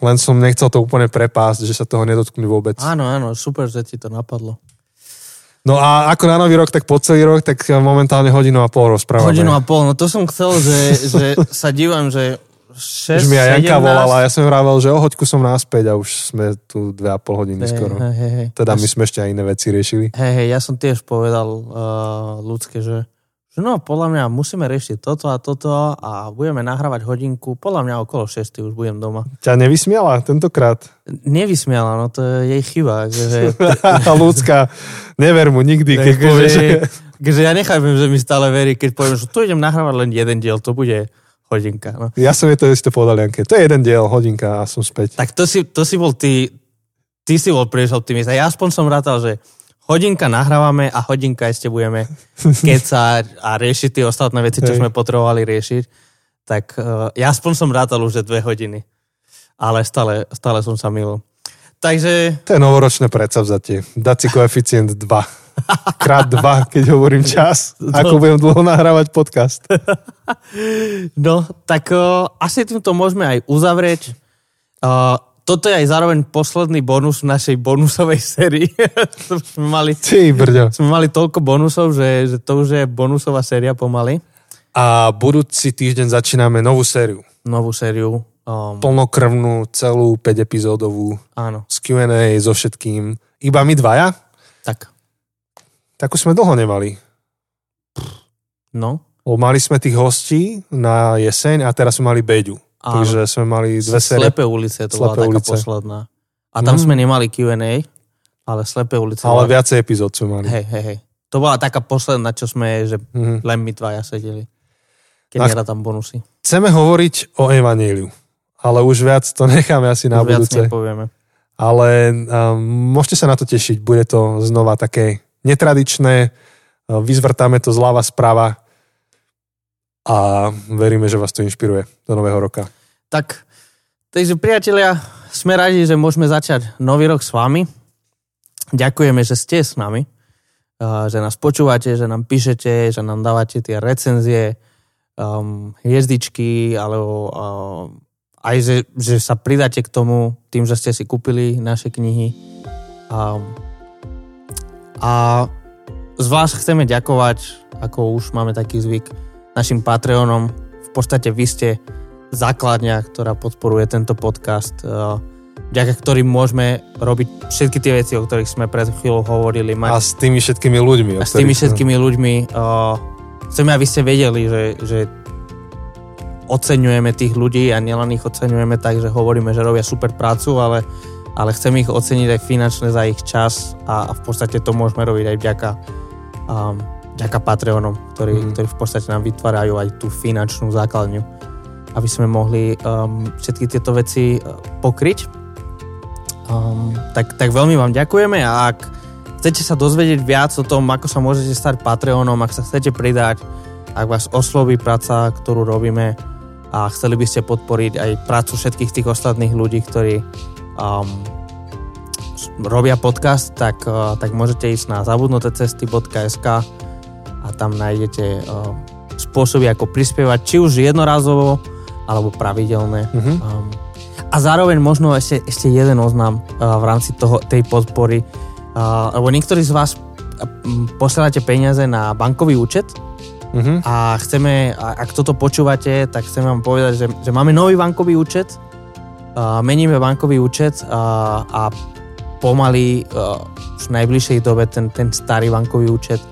Len som nechcel to úplne prepásť, že sa toho nedotknú vôbec. Áno, áno, super, že ti to napadlo. No a ako na nový rok, tak po celý rok, tak momentálne hodinu a pol rozprávame. Hodinu a pol, no to som chcel, že, že sa dívam, že 6, Už mi aj Janka volala, ja som vravel, že o hoďku som naspäť a už sme tu dve a pol hodiny skoro. Hej, hej, hej. Teda my sme ešte aj iné veci riešili. Hej, hej, ja som tiež povedal uh, ľudské, že no, podľa mňa musíme riešiť toto a toto a budeme nahrávať hodinku, podľa mňa okolo 6 už budem doma. Ťa nevysmiala tentokrát? Nevysmiala, no to je jej chyba. Že, Ľudská, never mu nikdy, keď že... že, že ja nechápem, že mi stále verí, keď poviem, že tu idem nahrávať len jeden diel, to bude hodinka. No. Ja som je to isté povedal, Janke. To je jeden diel, hodinka a som späť. Tak to si, to si bol ty, ty si bol príliš optimista. Ja aspoň som rátal, že hodinka nahrávame a hodinka ešte budeme kecať a riešiť tie ostatné veci, čo Hej. sme potrebovali riešiť. Tak uh, ja aspoň som rátal už, že dve hodiny. Ale stále, stále som sa milil. Takže To je novoročné predsavzatie. Dať si koeficient 2. Krát 2, keď hovorím čas. Ako budem dlho nahrávať podcast. No, tak uh, asi týmto môžeme aj uzavrieť. Uh, toto je aj zároveň posledný bonus v našej bonusovej sérii. sme, mali, Ty brďo. sme mali toľko bonusov, že, že to už je bonusová séria pomaly. A budúci týždeň začíname novú sériu. Novú sériu. Um, Plnokrvnú, celú 5 epizódovú áno, s Q&A, so všetkým. Iba my dvaja? tak. Takú sme dlho nemali. No, mali sme tých hostí na jeseň a teraz sme mali Beďu. Áno. Takže sme mali dve série. Slepé ulice, to bola Slepé taká ulice. posledná. A tam Mhm. sme nemali Q&A, ale Slepé ulice. Ale bola- viacej epizód sme mali. Hej, hej, hej. To bola taká posledná, čo sme, že Mhm. len my dvaja sedeli. Keď nera tam bonusy. Chceme hovoriť o Evaníliu. Ale už viac to necháme asi na Už viac budúce. nepovieme. Ale um, môžete sa na to tešiť. Bude to znova také netradičné. Uh, Vyzvrtáme to zľava sprava a veríme, že vás to inšpiruje do nového roka. Tak, takže priatelia, sme radi, že môžeme začať nový rok s vami. Ďakujeme, že ste s nami, že nás počúvate, že nám píšete, že nám dávate tie recenzie, um, hviezdičky, alebo um, aj, že, že sa pridáte k tomu tým, že ste si kúpili naše knihy. Um, a z vás chceme ďakovať, ako už máme taký zvyk, našim Patreonom. V podstate vy ste základňa, ktorá podporuje tento podcast, eh, vďaka ktorým môžeme robiť všetky tie veci, o ktorých sme pred chvíľou hovorili. A Mať, s tými všetkými ľuďmi. a s tými všetkými ľuďmi uh, chceme, aby ste vedeli, že, že oceňujeme tých ľudí a nielen ich oceňujeme tak, že hovoríme, že robia super prácu, ale, ale chceme ich oceniť aj finančne za ich čas a, a v podstate to môžeme robiť aj vďaka, um, vďaka Patreonom, ktorí, mm. ktorí v podstate nám vytvárajú aj tú finančnú základňu, aby sme mohli um, všetky tieto veci uh, pokryť. Um, tak, tak veľmi vám ďakujeme a ak chcete sa dozvedieť viac o tom, ako sa môžete stať Patreonom, ak sa chcete pridať, ak vás osloví práca, ktorú robíme a chceli by ste podporiť aj prácu všetkých tých ostatných ľudí, ktorí um, robia podcast, tak, uh, tak môžete ísť na zabudnutecesty.sk a tam nájdete spôsoby, ako prispievať, či už jednorazovo, alebo pravidelné. Mhm. Um, a zároveň možno ešte, ešte jeden oznám uh, v rámci toho, tej podpory, uh, lebo niektorí z vás posielate peniaze na bankový účet Mhm. a chceme, a- ak toto počúvate, tak chcem vám povedať, že, že máme nový bankový účet, uh, meníme bankový účet uh, a pomaly uh, v najbližšej dobe ten, ten starý bankový účet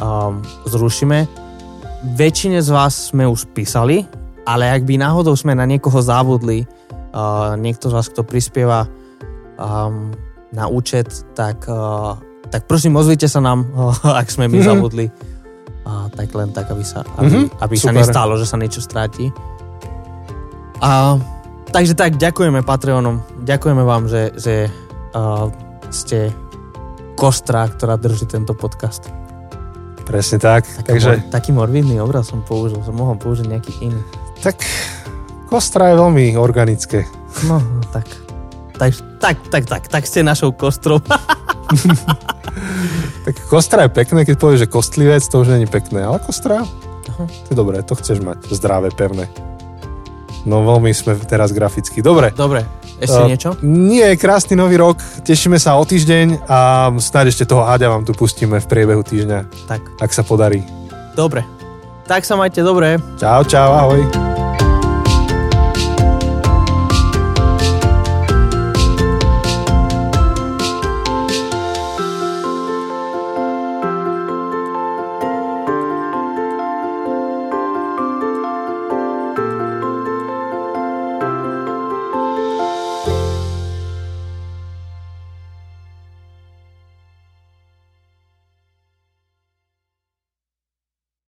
um, zrušíme. Väčšine z vás sme už písali, ale ak by náhodou sme na niekoho zabudli, uh, niekto z vás, kto prispieva um, na účet, tak, uh, tak prosím, ozvite sa nám, uh, ak sme my Mhm. zabudli. A tak len tak, aby sa, aby, Mhm, aby sa nestalo, že sa niečo stráti. A, takže tak, ďakujeme Patreonom. Ďakujeme vám, že, že uh, ste kostra, ktorá drží tento podcast. Presne tak. Taký, Takže mor, taký morbidný obraz som použil, som mohol použiť nejaký iný. tak kostra je veľmi organické. No, tak. Tak, tak, tak, tak, tak ste našou kostrou. Tak kostra je pekné, keď povieš, že kostlivec, to už není pekné, ale kostra, Aha. to je dobré, to chceš mať, zdravé, pevné. No veľmi sme teraz graficky. Dobre. Dobre, ešte Uh, niečo? Nie, krásny nový rok, tešíme sa o týždeň a snáď ešte toho Áďa vám tu pustíme v priebehu týždňa, Tak, ak sa podarí. dobre. Tak sa majte dobre. Čau, čau, ahoj.